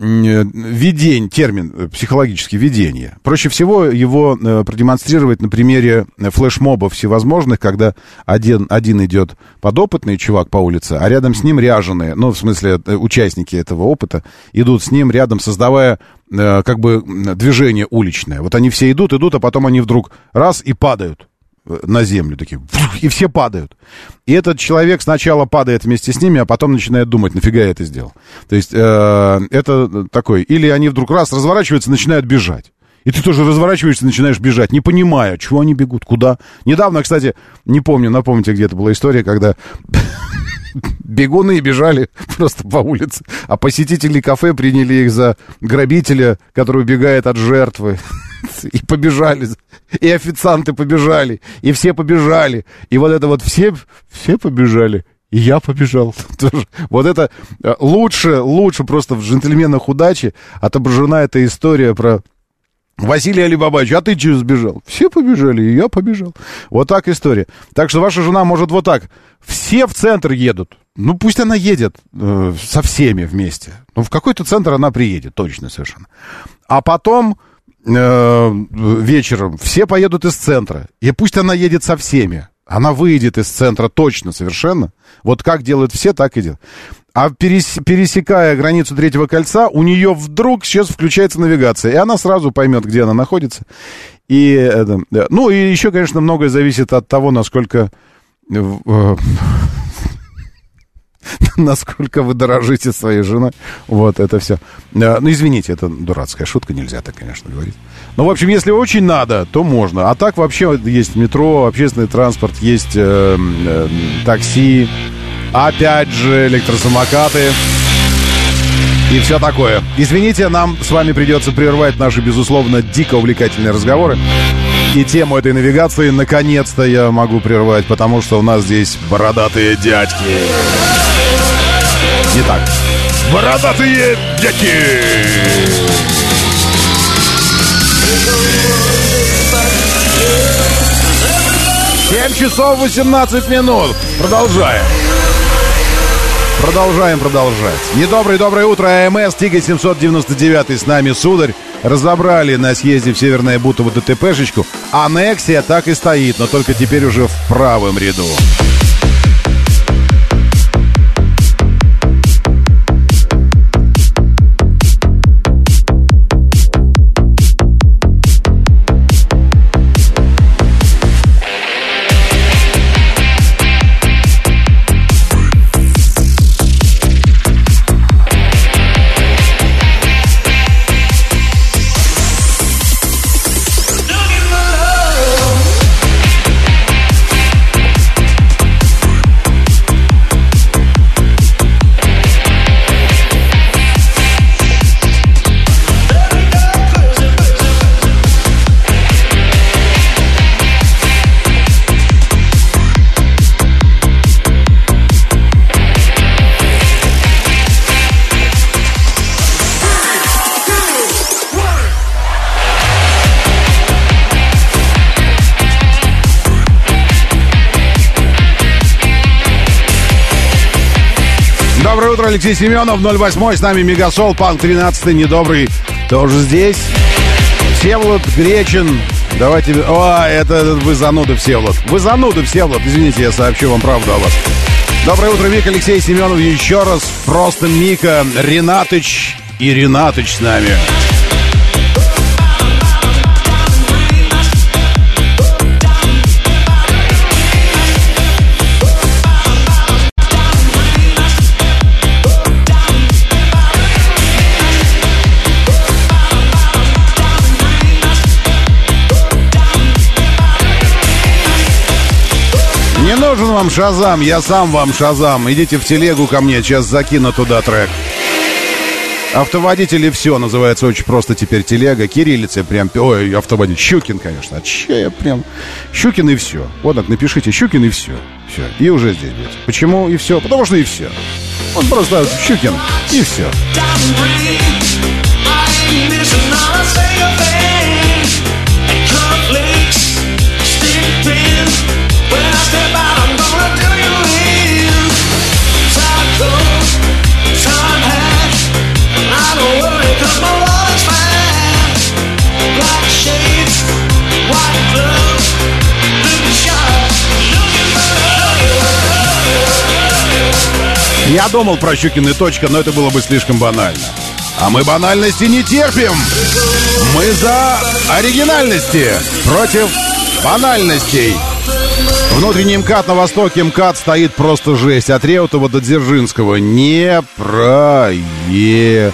видень, термин психологический видение. Проще всего его продемонстрировать на примере флешмобов всевозможных, когда один, один идет подопытный чувак по улице, а рядом с ним ряженые, ну, в смысле, участники этого опыта, идут с ним рядом, создавая как бы движение уличное. Вот они все идут, идут, а потом они вдруг раз и падают на землю такие, и все падают. И этот человек сначала падает вместе с ними, а потом начинает думать, нафига я это сделал. То есть э, это такой, или они вдруг раз разворачиваются, начинают бежать. И ты тоже разворачиваешься, начинаешь бежать, не понимая, чего они бегут, куда. Недавно, кстати, не помню, напомните, где это была история, когда бегуны бежали просто по улице, а посетители кафе приняли их за грабителя, который убегает от жертвы. И побежали. И официанты побежали. И все побежали. И вот это вот все, все побежали. И я побежал. Вот это э, лучше, лучше просто в «Джентльменах удачи» отображена эта история про Василий Алибабаевич, а ты чего сбежал? Все побежали, и я побежал. Вот так история. Так что ваша жена может вот так. Все в центр едут. Ну, пусть она едет э, со всеми вместе. Ну, в какой-то центр она приедет, точно совершенно. А потом э, вечером все поедут из центра. И пусть она едет со всеми. Она выйдет из центра точно, совершенно. Вот как делают все, так и делают. А перес, пересекая границу третьего кольца, у нее вдруг сейчас включается навигация, и она сразу поймет, где она находится. И ну, и еще, конечно, многое зависит от того, насколько э, насколько вы дорожите своей женой. Вот это все. Э, ну, извините, это дурацкая шутка, нельзя так, конечно, говорить. Ну, в общем, если очень надо, то можно. А так вообще есть метро, общественный транспорт, есть э, э, такси, опять же электросамокаты и все такое. Извините, нам с вами придется прервать наши, безусловно, дико увлекательные разговоры. И тему этой навигации наконец-то я могу прервать, потому что у нас здесь бородатые дядьки. Не так. Бородатые дядьки! 7 часов 18 минут. Продолжаем. Продолжаем продолжать. Недоброе доброе утро, АМС, Тига 799 с нами, сударь. Разобрали на съезде в Северное Бутово ДТПшечку. Аннексия так и стоит, но только теперь уже в правом ряду. Алексей Семенов, 08 с нами Мегасол, Панк 13 недобрый, тоже здесь. Всеволод Гречин, давайте... О, это, вы зануды, Всеволод. Вы зануды, Всеволод, извините, я сообщу вам правду о вас. Доброе утро, Мик, Алексей Семенов, еще раз. Просто Мика, Ренатыч и Ренатыч с нами. Нужен вам Шазам, я сам вам Шазам. Идите в телегу ко мне, сейчас закину туда трек. Автоводители все называется очень просто теперь телега. Кириллица прям... Ой, автоводитель. Щукин, конечно. А че я прям... Щукин и все. Вот так напишите Щукин и все. Все. И уже здесь будет. Почему и все? Потому что и все. Вот просто Щукин и все. Я думал про Щукины точка, но это было бы слишком банально. А мы банальности не терпим. Мы за оригинальности против банальностей. Внутренний МКАД на востоке МКАД стоит просто жесть. От Реутова до Дзержинского не проехать.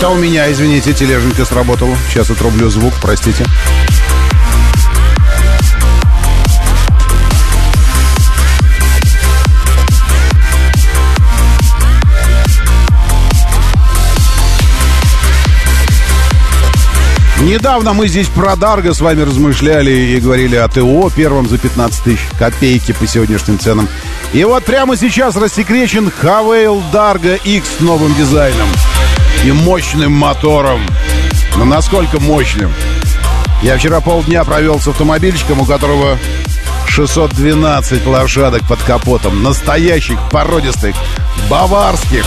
Это у меня, извините, тележенька сработала. Сейчас отрублю звук, простите. Недавно мы здесь про Дарго с вами размышляли и говорили о ТО первом за 15 тысяч копейки по сегодняшним ценам. И вот прямо сейчас рассекречен Хавейл Дарго X с новым дизайном и мощным мотором. Но насколько мощным? Я вчера полдня провел с автомобильчиком, у которого 612 лошадок под капотом. Настоящих, породистых, баварских.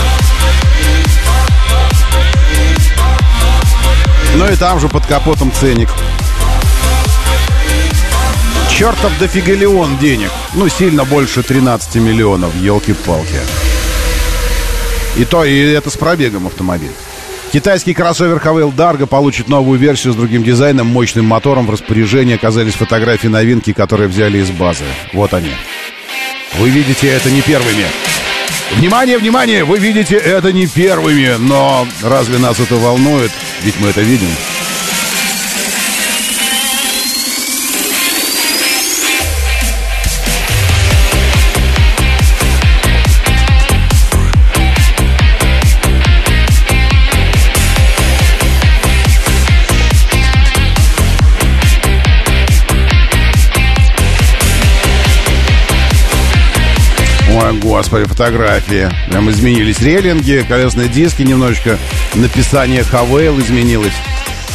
Ну и там же под капотом ценник. Чертов дофигалион денег. Ну, сильно больше 13 миллионов, елки-палки. И то, и это с пробегом автомобиль. Китайский кроссовер Хавейл Дарго получит новую версию с другим дизайном, мощным мотором. В распоряжении оказались фотографии новинки, которые взяли из базы. Вот они. Вы видите это не первыми. Внимание, внимание! Вы видите это не первыми, но разве нас это волнует? Ведь мы это видим. Ой, господи, фотографии. Прям изменились рейлинги, колесные диски немножечко. Написание Хавейл изменилось.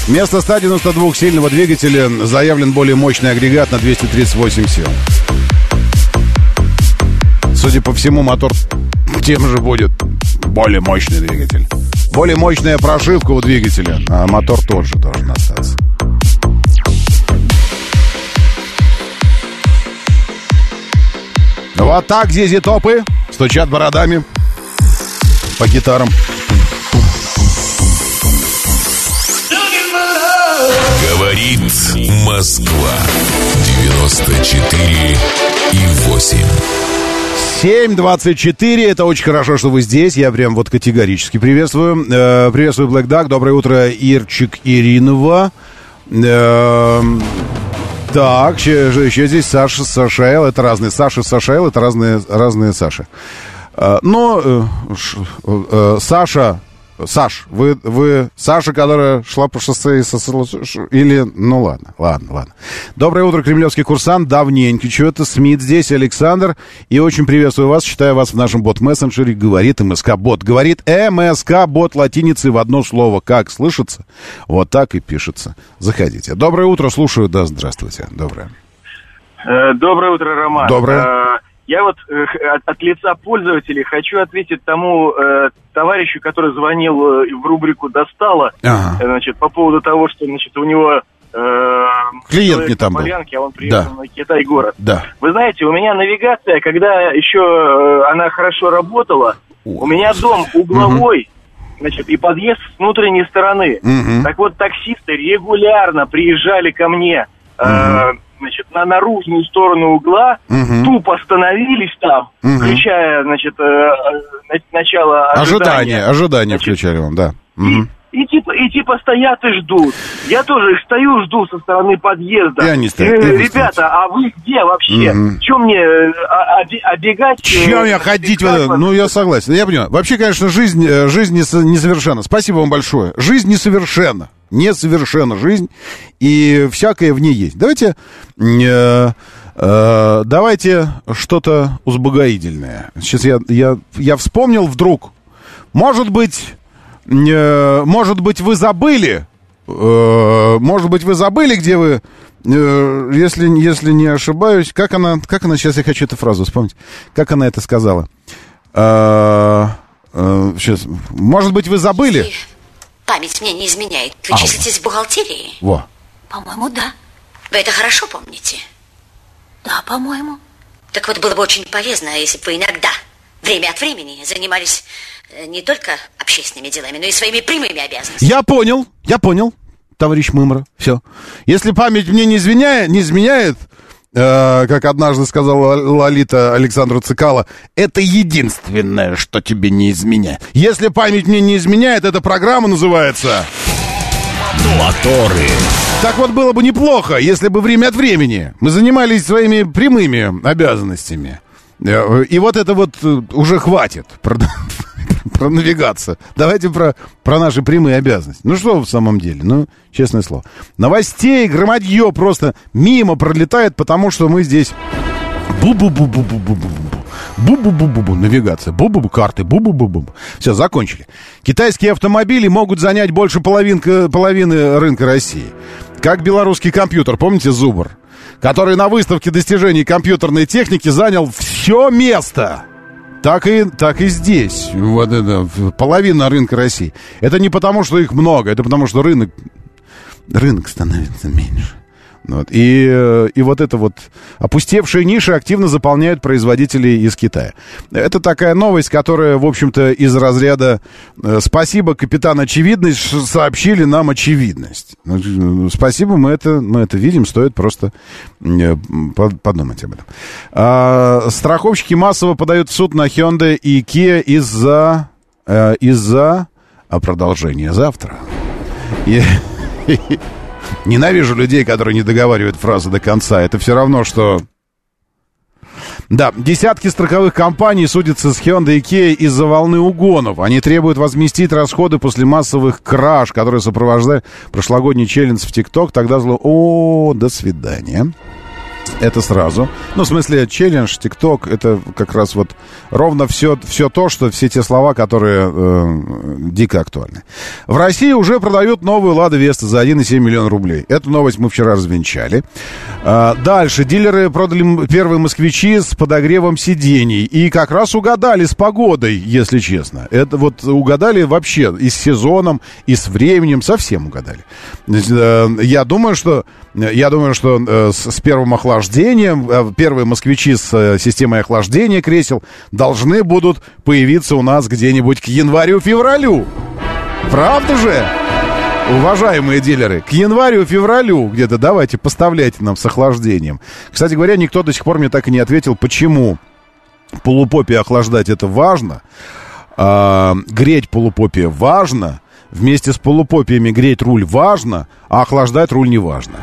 Вместо 192 сильного двигателя заявлен более мощный агрегат на 238 сил. Судя по всему, мотор тем же будет более мощный двигатель. Более мощная прошивка у двигателя, а мотор тот же должен остаться. Вот так Зизи Топы стучат бородами по гитарам. Говорит Москва 94 и 8. 7.24, это очень хорошо, что вы здесь, я прям вот категорически приветствую. Э, приветствую, Black Duck, доброе утро, Ирчик Иринова. Э, так, еще, еще здесь Саша, Сашаэл, это разные Саши, Сашаэл, это разные, разные Саши. Э, но э, э, Саша Саш, вы, вы Саша, которая шла по шоссе и сосала... Или... Ну, ладно, ладно, ладно. Доброе утро, кремлевский курсант. Давненько. Что-то Смит здесь, Александр. И очень приветствую вас. Читаю вас в нашем бот-мессенджере. Говорит МСК-бот. Говорит МСК-бот латиницей в одно слово. Как слышится? Вот так и пишется. Заходите. Доброе утро. Слушаю. Да, здравствуйте. Доброе. Доброе утро, Роман. Доброе. Я вот э, от, от лица пользователей хочу ответить тому э, товарищу, который звонил э, в рубрику «Достало», ага. значит, по поводу того, что значит, у него э, клиент не там был. Полянке, а он приехал да. на Китай-город. Да. Вы знаете, у меня навигация, когда еще э, она хорошо работала, у меня дом угловой, угу. значит, и подъезд с внутренней стороны. Угу. Так вот, таксисты регулярно приезжали ко мне э, значит, на наружную сторону угла, угу. тупо остановились там, угу. включая, значит, э, начало ожидания. Ожидание, ожидание значит, включали вам, да. Угу. И, и, типа, и типа стоят и ждут. Я тоже стою, жду со стороны подъезда. Я не стою. Э, ребята, а вы где вообще? Угу. Чем мне э, обегать? Чем я ходить? Ну, я согласен. Я понимаю. Вообще, конечно, жизнь, жизнь несовершенна. Спасибо вам большое. Жизнь несовершенна несовершенна жизнь, и всякое в ней есть. Давайте э, Э, давайте что-то узбогоидельное. Сейчас я, я, я вспомнил вдруг. Может быть, э, может быть, вы забыли, э, может быть, вы забыли, где вы, э, если, если не ошибаюсь, как она, как она, сейчас я хочу эту фразу вспомнить, как она это сказала. Э, э, сейчас, может быть, вы забыли? Память мне не изменяет. Вы а, числитесь в бухгалтерии? Во. По-моему, да. Вы это хорошо помните? Да, по-моему. Так вот, было бы очень полезно, если бы вы иногда, время от времени, занимались э, не только общественными делами, но и своими прямыми обязанностями. Я понял, я понял, товарищ Мымра. Все. Если память мне не изменяет, не изменяет, э, как однажды сказала Лолита Александра Цикала, это единственное, что тебе не изменяет. Если память мне не изменяет, эта программа называется... Моторы. Так вот было бы неплохо, если бы время от времени мы занимались своими прямыми обязанностями. Э, и вот это вот э, уже хватит про, про навигацию. Давайте про, про наши прямые обязанности. Ну что в самом деле? Ну, честное слово. Новостей, громадье просто мимо пролетает, потому что мы здесь... Бу-бу-бу-бу-бу-бу-бу. Бу-бу-бу-бу-бу. Навигация. Бу-бу-бу. Карты. Бу-бу-бу-бу. Все, закончили. Китайские автомобили могут занять больше половинка, половины рынка России. Как белорусский компьютер, помните Зубр? Который на выставке достижений компьютерной техники занял все место. Так и, так и здесь. Вот это, половина рынка России. Это не потому, что их много, это потому, что рынок, рынок становится меньше. Вот. И, э, и вот это вот опустевшие ниши активно заполняют производители из Китая. Это такая новость, которая, в общем-то, из разряда э, «Спасибо, капитан Очевидность, сообщили нам очевидность». Ну, спасибо, мы это, мы это видим, стоит просто э, подумать об этом. А, страховщики массово подают в суд на Hyundai и Kia из-за из-за а продолжения завтра. И, Ненавижу людей, которые не договаривают фразы до конца. Это все равно, что... Да, десятки страховых компаний судятся с Hyundai и Kia из-за волны угонов. Они требуют возместить расходы после массовых краж, которые сопровождают прошлогодний челлендж в ТикТок. Тогда зло... О, до свидания. Это сразу. Ну, в смысле, челлендж, ТикТок, это как раз вот ровно все, все то, что все те слова, которые э, дико актуальны. В России уже продают новую «Лада Веста» за 1,7 миллиона рублей. Эту новость мы вчера развенчали. А, дальше. Дилеры продали первые «Москвичи» с подогревом сидений. И как раз угадали с погодой, если честно. Это вот угадали вообще и с сезоном, и с временем. Совсем угадали. Э, я думаю, что, я думаю, что э, с первым охлаждением охлаждением. Э, первые москвичи с э, системой охлаждения кресел должны будут появиться у нас где-нибудь к январю-февралю. Правда же? Уважаемые дилеры, к январю-февралю где-то давайте поставляйте нам с охлаждением. Кстати говоря, никто до сих пор мне так и не ответил, почему полупопе охлаждать это важно, а, греть полупопе важно, вместе с полупопиями греть руль важно, а охлаждать руль не важно.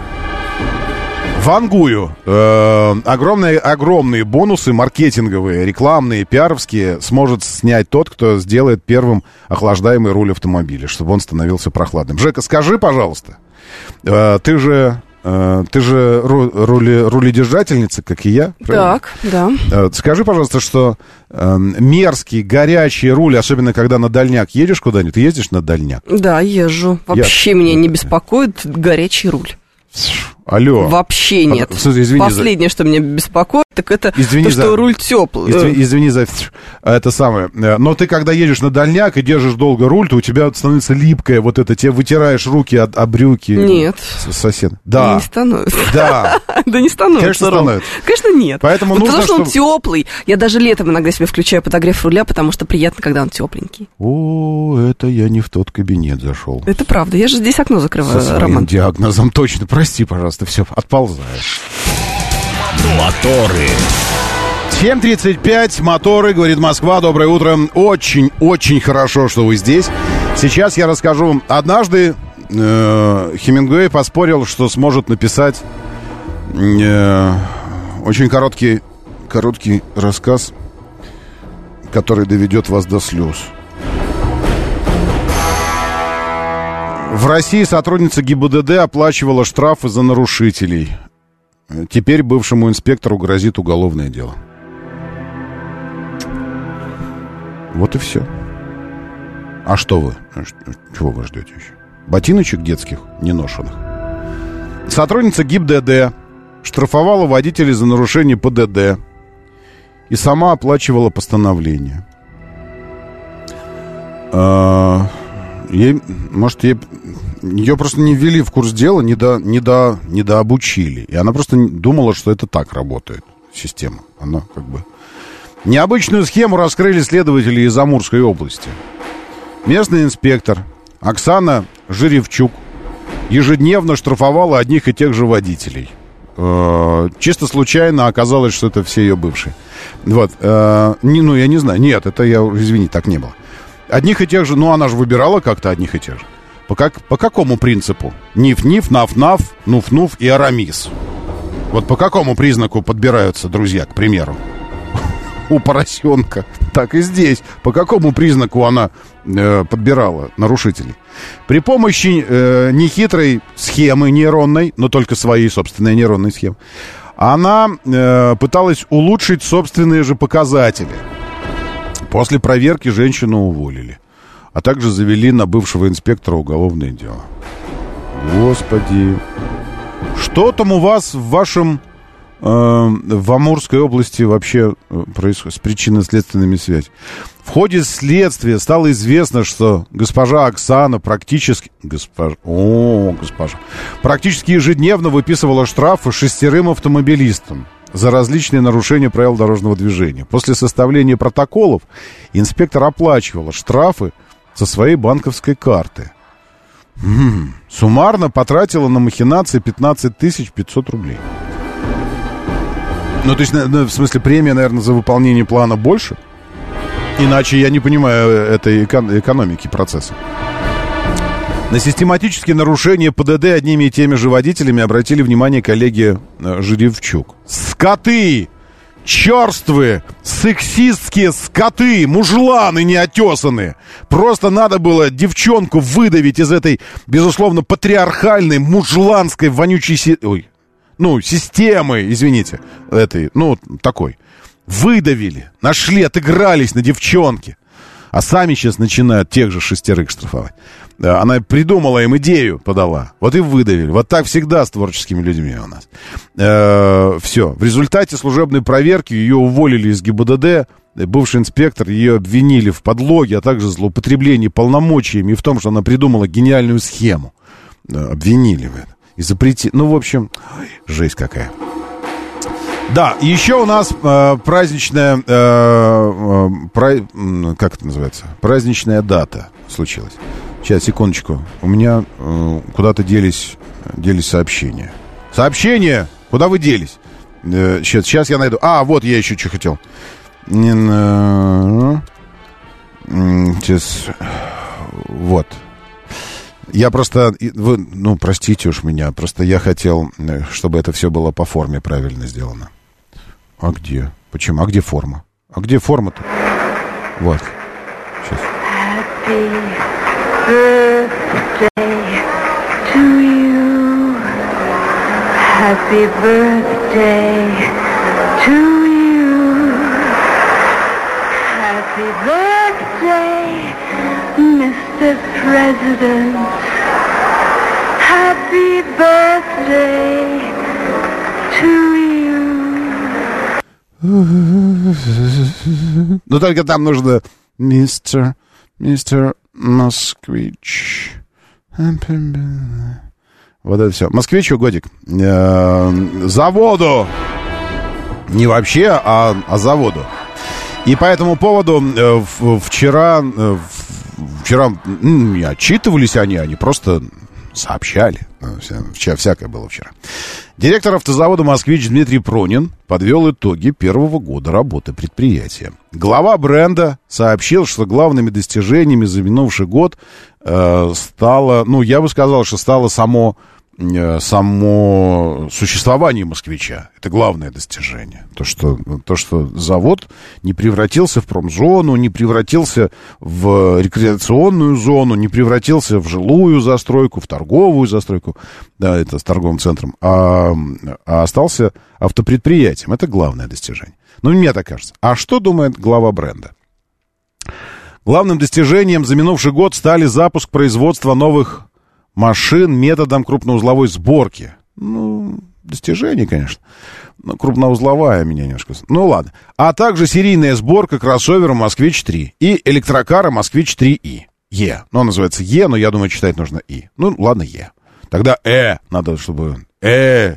Вангую. Э, огромные, огромные бонусы маркетинговые, рекламные, пиаровские сможет снять тот, кто сделает первым охлаждаемый руль автомобиля, чтобы он становился прохладным. Жека, скажи, пожалуйста, э, ты же э, ты же рули, руледержательница, как и я. Правильно? Так, да. Э, скажи, пожалуйста, что мерзкий, горячий руль, особенно когда на дальняк едешь куда-нибудь, ты ездишь на дальняк? Да, езжу. Вообще я... меня не беспокоит горячий руль. Алло. Вообще а, нет. А, извини Последнее, за... что меня беспокоит, так это извини то, за... что руль теплый. Извини, извини за это самое. Э, но ты, когда едешь на дальняк и держишь долго руль, то у тебя становится липкое вот это. Тебе вытираешь руки от, от брюки. Нет. Сосед. Да. Не становится. Да. Да не становится. Конечно, становится. Конечно, нет. Поэтому нужно, потому что он теплый. Я даже летом иногда себе включаю подогрев руля, потому что приятно, когда он тепленький. О, это я не в тот кабинет зашел. Это правда. Я же здесь окно закрываю, Роман. диагнозом точно. Прости, пожалуйста. Все, отползаешь. Моторы. 7.35, моторы, говорит Москва, доброе утро. Очень-очень хорошо, что вы здесь. Сейчас я расскажу. Однажды э, Хемингуэй поспорил, что сможет написать э, очень короткий, короткий рассказ, который доведет вас до слез. В России сотрудница ГИБДД оплачивала штрафы за нарушителей. Теперь бывшему инспектору грозит уголовное дело. Вот и все. А что вы? Чего вы ждете еще? Ботиночек детских неношенных. Сотрудница ГИБДД штрафовала водителей за нарушение ПДД и сама оплачивала постановление. А, ей, может, ей, ее просто не ввели в курс дела, не, до, не, до, не дообучили. И она просто думала, что это так работает, система. Она как бы... Необычную схему раскрыли следователи из Амурской области. Местный инспектор Оксана Жиревчук ежедневно штрафовала одних и тех же водителей. Э, чисто случайно оказалось, что это все ее бывшие. Вот. Э, не, ну, я не знаю. Нет, это я, извини, так не было. Одних и тех же, ну, она же выбирала как-то одних и тех же. По, как, по какому принципу? Ниф-ниф, наф-наф, нуф-нуф и арамис. Вот по какому признаку подбираются друзья, к примеру? У поросенка. Так и здесь. По какому признаку она э, подбирала нарушителей? При помощи э, нехитрой схемы нейронной, но только своей собственной нейронной схемы, она э, пыталась улучшить собственные же показатели. После проверки женщину уволили, а также завели на бывшего инспектора уголовное дело. Господи, что там у вас в вашем э, в Амурской области вообще э, происходит с причинно-следственными связями? В ходе следствия стало известно, что госпожа Оксана практически... Госпожа... О, госпожа. Практически ежедневно выписывала штрафы шестерым автомобилистам за различные нарушения правил дорожного движения. После составления протоколов инспектор оплачивала штрафы со своей банковской карты. М-м, суммарно потратила на махинации 15 500 рублей. Ну, то есть, в смысле, премия, наверное, за выполнение плана больше? Иначе я не понимаю этой экономики процесса. На систематические нарушения ПДД одними и теми же водителями обратили внимание коллеги э, Жиревчук. Скоты! черствые, сексистские скоты, мужланы неотесанные. Просто надо было девчонку выдавить из этой, безусловно, патриархальной, мужланской, вонючей... Си... Ой, ну, системы, извините, этой, ну, такой выдавили, нашли, отыгрались на девчонке. А сами сейчас начинают тех же шестерых штрафовать. Она придумала им идею, подала. Вот и выдавили. Вот так всегда с творческими людьми у нас. Э, все. В результате служебной проверки ее уволили из ГИБДД. Бывший инспектор ее обвинили в подлоге, а также злоупотреблении полномочиями и в том, что она придумала гениальную схему. Э, обвинили в этом. И запретили. Ну, в общем, жесть какая. Да, еще у нас э, праздничная, э, э, пра, как это называется, праздничная дата случилась. Сейчас, секундочку. У меня э, куда-то делись, делись сообщения. Сообщения? Куда вы делись? Э, сейчас, сейчас я найду. А, вот я еще что хотел. Сейчас. Вот. Я просто, вы, ну, простите уж меня, просто я хотел, э, чтобы это все было по форме правильно сделано. А где? Почему? А где форма? А где форма-то? Вот. Сейчас. Happy birthday to you. Happy birthday Mr. President. Happy birthday Ну, только там нужно мистер, мистер Москвич. Вот это все. Москвичу годик. Э, заводу. Не вообще, а, а заводу. И по этому поводу э, вчера, э, вчера не отчитывались они, они просто сообщали. Вчера всякое было вчера. Директор автозавода «Москвич» Дмитрий Пронин подвел итоги первого года работы предприятия. Глава бренда сообщил, что главными достижениями за минувший год э, стало, ну, я бы сказал, что стало само э, само существование москвича. Это главное достижение. То что, то, что завод не превратился в промзону, не превратился в рекреационную зону, не превратился в жилую застройку, в торговую застройку, да, это с торговым центром, а, а остался автопредприятием. Это главное достижение. Ну, мне так кажется. А что думает глава бренда? Главным достижением за минувший год стали запуск производства новых машин методом крупноузловой сборки. Ну, достижение, конечно. Но крупноузловая меня немножко... Ну, ладно. А также серийная сборка кроссовера «Москвич-3» и электрокара «Москвич-3И». Е. Ну, он называется Е, но я думаю, читать нужно И. Ну, ладно, Е. Тогда Э. Надо, чтобы... Э.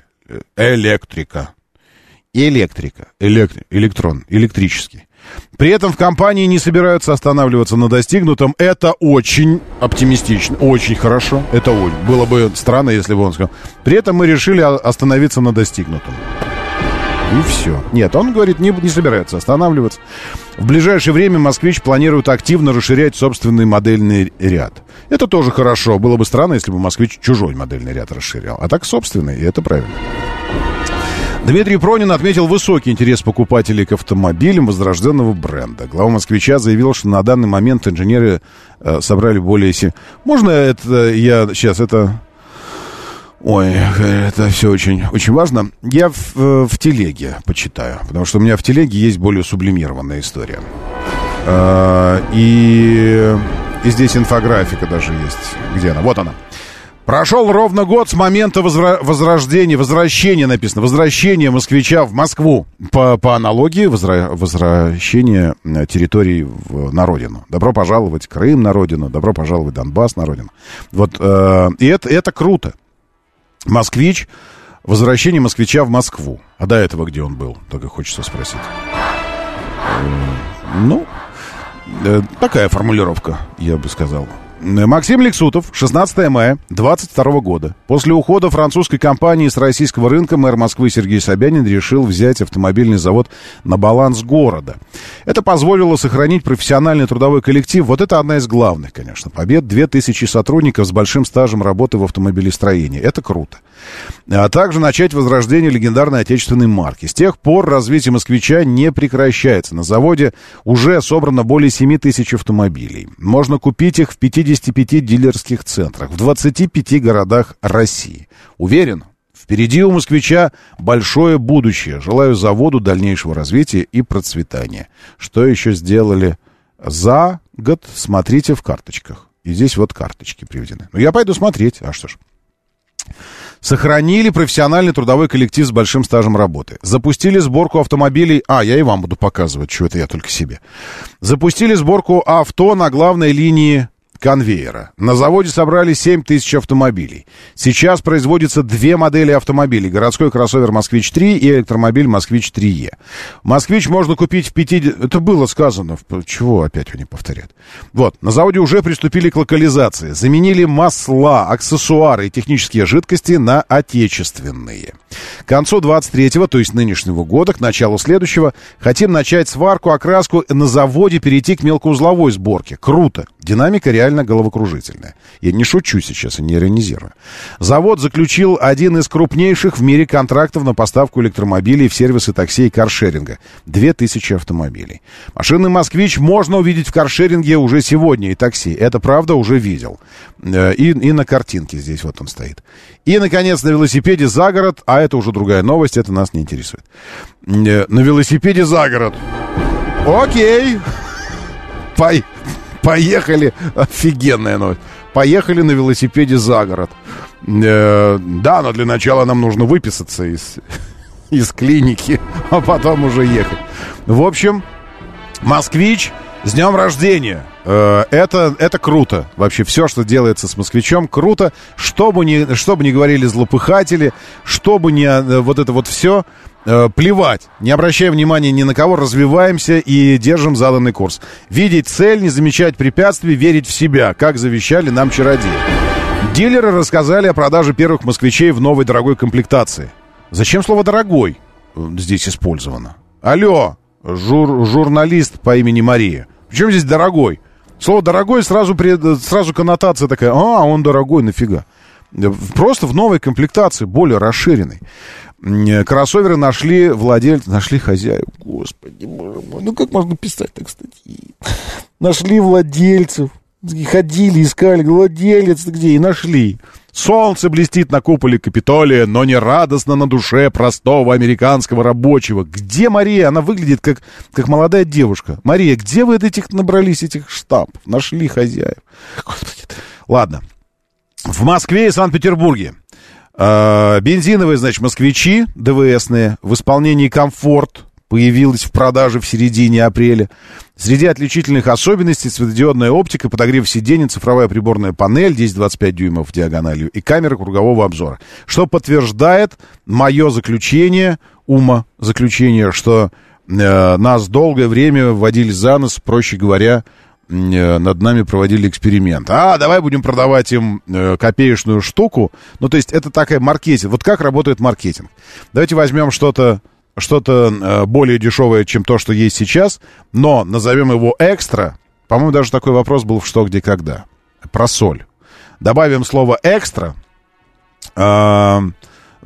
Электрика. Электрика. Электри... Электрон. Электрический. При этом в компании не собираются останавливаться на достигнутом. Это очень оптимистично, очень хорошо. Это было бы странно, если бы он сказал. При этом мы решили остановиться на достигнутом. И все. Нет, он говорит, не, не собирается останавливаться. В ближайшее время «Москвич» планирует активно расширять собственный модельный ряд. Это тоже хорошо. Было бы странно, если бы «Москвич» чужой модельный ряд расширял. А так собственный, и это правильно. Дмитрий Пронин отметил высокий интерес покупателей к автомобилям возрожденного бренда. Глава «Москвича» заявил, что на данный момент инженеры э, собрали более... 7... Можно это я сейчас это... Ой, это все очень, очень важно. Я в, э, в телеге почитаю, потому что у меня в телеге есть более сублимированная история. Э, и, и здесь инфографика даже есть. Где она? Вот она. Прошел ровно год с момента возра- возрождения, возвращения написано, возвращения москвича в Москву. По, по аналогии возра- возвращения э, территорий в, на родину. Добро пожаловать Крым на родину, добро пожаловать Донбасс на родину. Вот, э, и это, это круто. Москвич, возвращение москвича в Москву. А до этого где он был? Только хочется спросить. Э, ну, э, такая формулировка, я бы сказал. Максим Лексутов, 16 мая 22 года. После ухода французской компании с российского рынка мэр Москвы Сергей Собянин решил взять автомобильный завод на баланс города. Это позволило сохранить профессиональный трудовой коллектив. Вот это одна из главных, конечно, побед. 2000 сотрудников с большим стажем работы в автомобилестроении. Это круто а также начать возрождение легендарной отечественной марки. С тех пор развитие «Москвича» не прекращается. На заводе уже собрано более 7 тысяч автомобилей. Можно купить их в 55 дилерских центрах, в 25 городах России. Уверен, Впереди у москвича большое будущее. Желаю заводу дальнейшего развития и процветания. Что еще сделали за год, смотрите в карточках. И здесь вот карточки приведены. Ну, я пойду смотреть. А что ж. Сохранили профессиональный трудовой коллектив с большим стажем работы. Запустили сборку автомобилей... А, я и вам буду показывать, что это я только себе. Запустили сборку авто на главной линии конвейера. На заводе собрали 7 тысяч автомобилей. Сейчас производится две модели автомобилей. Городской кроссовер «Москвич-3» и электромобиль «Москвич-3Е». «Москвич» можно купить в 50... Это было сказано. Чего опять они повторяют? Вот. На заводе уже приступили к локализации. Заменили масла, аксессуары и технические жидкости на отечественные. К концу 23-го, то есть нынешнего года, к началу следующего, хотим начать сварку, окраску на заводе перейти к мелкоузловой сборке. Круто. Динамика реально головокружительная. Я не шучу сейчас и не иронизирую. Завод заключил один из крупнейших в мире контрактов на поставку электромобилей в сервисы такси и каршеринга. 2000 автомобилей. Машины «Москвич» можно увидеть в каршеринге уже сегодня и такси. Это правда уже видел. Э, и, и на картинке здесь вот он стоит. И, наконец, на велосипеде за город, а это уже другая новость, это нас не интересует. Э, на велосипеде за город. Окей. Пой. Поехали. Офигенная новость. Поехали на велосипеде за город. Э, да, но для начала нам нужно выписаться из, из клиники, а потом уже ехать. В общем, москвич, с днем рождения! Э, это, это круто. Вообще все, что делается с москвичом, круто. Что бы ни, что бы ни говорили злопыхатели, что бы ни э, вот это вот все, э, плевать, не обращая внимания ни на кого, развиваемся и держим заданный курс. Видеть цель, не замечать препятствий, верить в себя, как завещали нам чародеи. Дилеры рассказали о продаже первых москвичей в новой дорогой комплектации. Зачем слово «дорогой» здесь использовано? Алло, жур, журналист по имени Мария. Причем здесь «дорогой»? Слово «дорогой» сразу, при, сразу коннотация такая. А, он дорогой, нафига? Просто в новой комплектации, более расширенной. Кроссоверы нашли владельца, нашли хозяев. Господи, боже мой, ну как можно писать так статьи? Нашли владельцев. Ходили, искали, владелец где, и нашли. Солнце блестит на куполе Капитолия, но не радостно на душе простого американского рабочего. Где Мария? Она выглядит как, как молодая девушка. Мария, где вы этих набрались, этих штампов? Нашли хозяев. Господи. Ладно. В Москве и Санкт-Петербурге. Э, бензиновые, значит, москвичи ДВСные в исполнении «Комфорт» появилась в продаже в середине апреля. Среди отличительных особенностей светодиодная оптика, подогрев сидений, цифровая приборная панель 10-25 дюймов диагональю и камера кругового обзора. Что подтверждает мое заключение, ума заключение, что э, нас долгое время вводили за нос, проще говоря, Э, над нами проводили эксперимент. А, давай будем продавать им э, копеечную штуку. Ну, то есть это такая маркетинг. Вот как работает маркетинг? Давайте возьмем что-то что-то э, более дешевое, чем то, что есть сейчас, но назовем его экстра. По-моему, даже такой вопрос был в «Что, где, когда». Про соль. Добавим слово «экстра», э,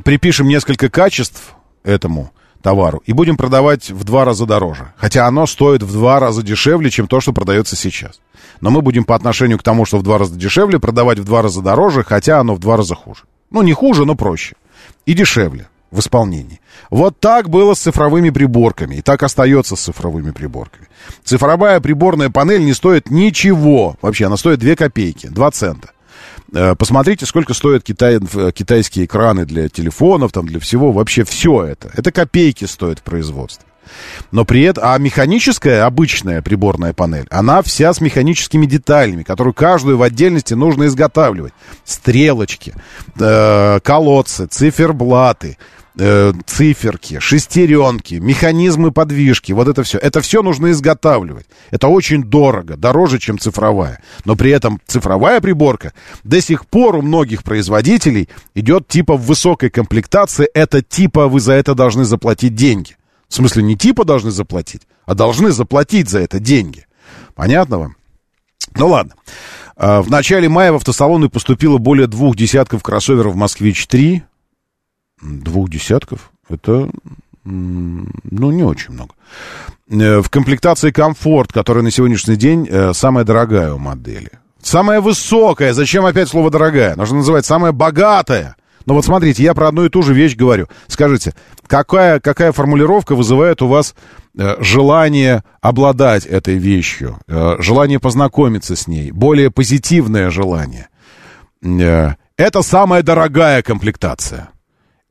припишем несколько качеств этому – товару и будем продавать в два раза дороже. Хотя оно стоит в два раза дешевле, чем то, что продается сейчас. Но мы будем по отношению к тому, что в два раза дешевле, продавать в два раза дороже, хотя оно в два раза хуже. Ну, не хуже, но проще. И дешевле в исполнении. Вот так было с цифровыми приборками, и так остается с цифровыми приборками. Цифровая приборная панель не стоит ничего. Вообще, она стоит 2 копейки, 2 цента. Э, посмотрите, сколько стоят китай, э, китайские экраны для телефонов, там, для всего. Вообще все это. Это копейки стоит в производстве. Но при этом, а механическая, обычная приборная панель, она вся с механическими деталями, которую каждую в отдельности нужно изготавливать. Стрелочки, э, колодцы, циферблаты, э, циферки, шестеренки, механизмы подвижки, вот это все. Это все нужно изготавливать. Это очень дорого, дороже, чем цифровая. Но при этом цифровая приборка до сих пор у многих производителей идет типа в высокой комплектации. Это типа вы за это должны заплатить деньги. В смысле, не типа должны заплатить, а должны заплатить за это деньги. Понятно вам? Ну ладно. А, в начале мая в автосалоны поступило более двух десятков кроссоверов «Москвич-3», Двух десятков? Это, ну, не очень много. Э, в комплектации комфорт, которая на сегодняшний день э, самая дорогая у модели. Самая высокая. Зачем опять слово дорогая? Нужно называть самая богатая. Но вот смотрите, я про одну и ту же вещь говорю. Скажите, какая, какая формулировка вызывает у вас э, желание обладать этой вещью, желание познакомиться с ней, более позитивное желание? Это самая дорогая комплектация.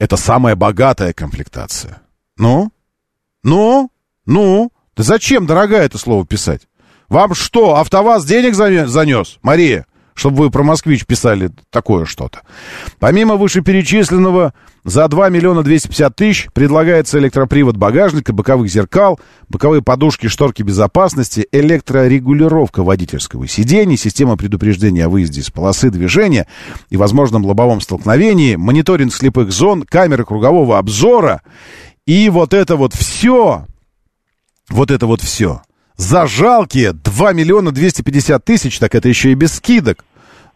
Это самая богатая комплектация. Ну? Ну? Ну? Да зачем, дорогая, это слово писать? Вам что, АвтоВАЗ денег занес, Мария? Чтобы вы про «Москвич» писали такое что-то. Помимо вышеперечисленного, за 2 миллиона 250 тысяч предлагается электропривод багажника, боковых зеркал, боковые подушки, шторки безопасности, электрорегулировка водительского сидения, система предупреждения о выезде из полосы движения и возможном лобовом столкновении, мониторинг слепых зон, камеры кругового обзора. И вот это вот все, вот это вот все – за жалкие 2 миллиона 250 тысяч, так это еще и без скидок.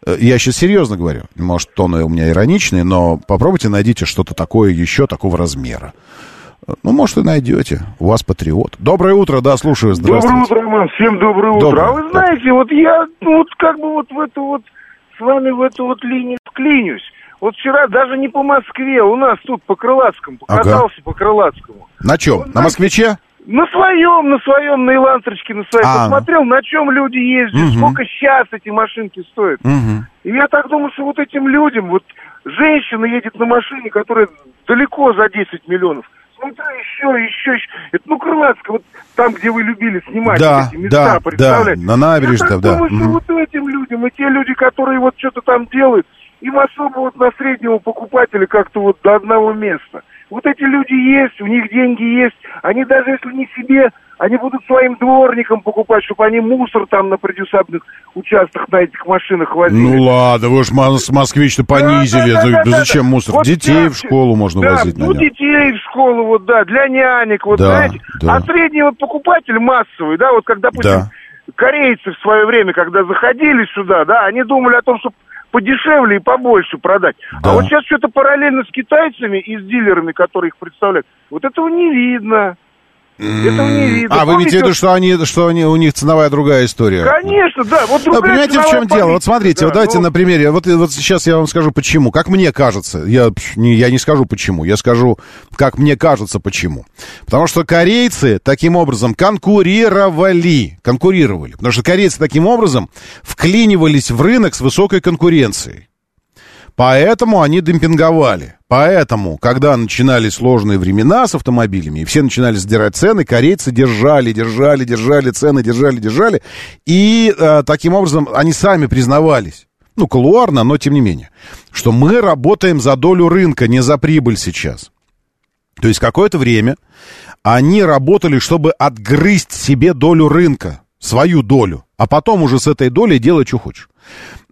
Э, я сейчас серьезно говорю. Может, тоны у меня ироничные, но попробуйте найдите что-то такое еще такого размера. Э, ну, может, и найдете. У вас патриот. Доброе утро, да, слушаю. Здравствуйте. Доброе утро, Роман. Всем доброе утро. Доброе. А вы знаете, вот я ну, вот как бы вот в эту вот с вами в эту вот линию вклинюсь. Вот вчера даже не по Москве, у нас тут по Крылатскому, покатался ага. по Крылатскому. На чем? Вот, на москвиче? На своем, на своем, на Илантрочке, на своем. А. Посмотрел, на чем люди ездят, угу. сколько сейчас эти машинки стоят. Угу. И я так думаю, что вот этим людям, вот женщина едет на машине, которая далеко за 10 миллионов. Смотри, еще, еще, еще. Это, ну, Крылатская, вот там, где вы любили снимать да, эти места, да, представляете? Да, на набережной, я да. думаю, что вот этим людям, и те люди, которые вот что-то там делают, им особо вот на среднего покупателя как-то вот до одного места. Вот эти люди есть, у них деньги есть. Они даже если не себе, они будут своим дворникам покупать, чтобы они мусор там на предусадебных участках на этих машинах возили. Ну ладно, вы уж москвич-то понизили. Да, да, да, да, Зачем да, мусор? Вот детей да, в школу можно да, возить, ну, детей в школу, вот, да, для нянек, вот, да, знаете. Да. А средний вот покупатель массовый, да, вот как, допустим, да. корейцы в свое время, когда заходили сюда, да, они думали о том, чтобы подешевле и побольше продать. А да. А вот сейчас что-то параллельно с китайцами и с дилерами, которые их представляют, вот этого не видно. Этого не видно. А, вы имеете в виду, что они, что они, у них ценовая другая история? Конечно, да. Вот другая да, понимаете, в чем политика, дело? Вот смотрите, да, вот давайте ну... на примере. Вот, вот сейчас я вам скажу, почему. Как мне кажется, я не, я не скажу почему, я скажу, как мне кажется, почему. Потому что корейцы таким образом конкурировали. Конкурировали. Потому что корейцы таким образом вклинивались в рынок с высокой конкуренцией. Поэтому они демпинговали. Поэтому, когда начинались сложные времена с автомобилями, и все начинали сдирать цены, корейцы держали, держали, держали цены, держали, держали. И э, таким образом они сами признавались, ну, колуарно, но тем не менее, что мы работаем за долю рынка, не за прибыль сейчас. То есть какое-то время они работали, чтобы отгрызть себе долю рынка, свою долю, а потом уже с этой долей делать, что хочешь.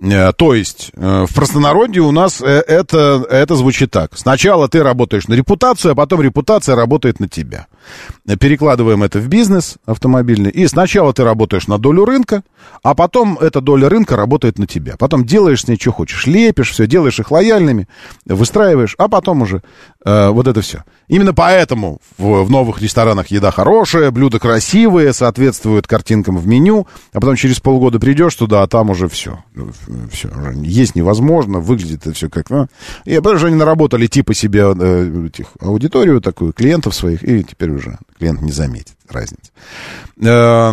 Э, то есть, э, в простонародье у нас э, это, это звучит так. Сначала ты работаешь на репутацию, а потом репутация работает на тебя. Перекладываем это в бизнес автомобильный. И сначала ты работаешь на долю рынка, а потом эта доля рынка работает на тебя. Потом делаешь с ней, что хочешь. Лепишь все, делаешь их лояльными, выстраиваешь, а потом уже э, вот это все. Именно поэтому в, в новых ресторанах еда хорошая, блюда красивые, соответствуют картинкам в меню, а потом через полгода придешь туда, а там уже все все, есть невозможно, выглядит это все как... Ну, и потому что они наработали типа себе э, этих, аудиторию такую, клиентов своих, и теперь уже клиент не заметит разницы. Э,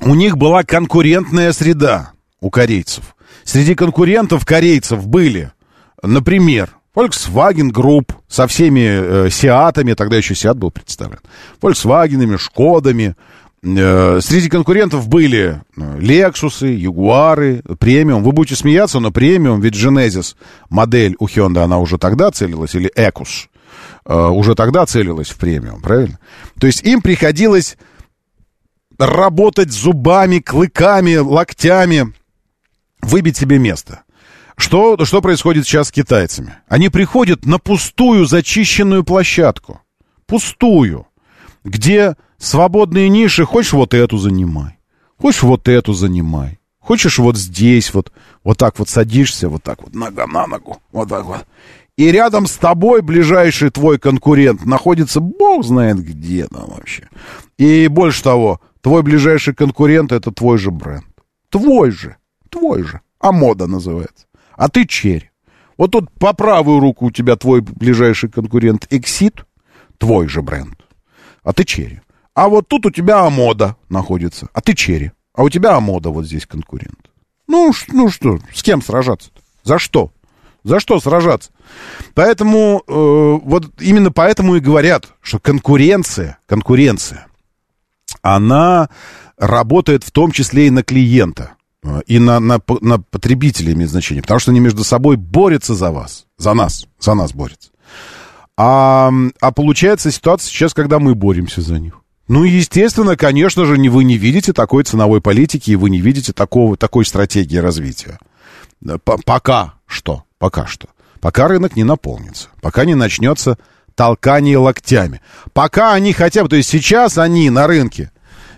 у них была конкурентная среда у корейцев. Среди конкурентов корейцев были, например, Volkswagen Group со всеми э, Сиатами, тогда еще Сиат был представлен, Volkswagenами, Шкодами, среди конкурентов были Lexus, э, Ягуары, премиум. Вы будете смеяться, но премиум, ведь Genesis модель у Hyundai, она уже тогда целилась, или Ecus, э, уже тогда целилась в премиум, правильно? То есть им приходилось работать зубами, клыками, локтями, выбить себе место. Что, что происходит сейчас с китайцами? Они приходят на пустую зачищенную площадку. Пустую. Где Свободные ниши, хочешь вот эту занимай, хочешь вот эту занимай. Хочешь вот здесь вот, вот так вот садишься, вот так вот, нога на ногу, вот так вот. И рядом с тобой ближайший твой конкурент находится бог знает где там вообще. И больше того, твой ближайший конкурент это твой же бренд. Твой же, твой же. А мода называется. А ты черри. Вот тут по правую руку у тебя твой ближайший конкурент Exit, твой же бренд. А ты черри. А вот тут у тебя Амода находится, а ты Черри. А у тебя Амода вот здесь конкурент. Ну, ну что, с кем сражаться -то? За что? За что сражаться? Поэтому, э, вот именно поэтому и говорят, что конкуренция, конкуренция, она работает в том числе и на клиента, э, и на, на, на потребителя имеет значение, потому что они между собой борются за вас, за нас, за нас борются. А, а получается ситуация сейчас, когда мы боремся за них. Ну, естественно, конечно же, не, вы не видите такой ценовой политики, и вы не видите такого, такой стратегии развития. Пока что, пока что. Пока рынок не наполнится, пока не начнется толкание локтями. Пока они хотя бы, то есть сейчас они на рынке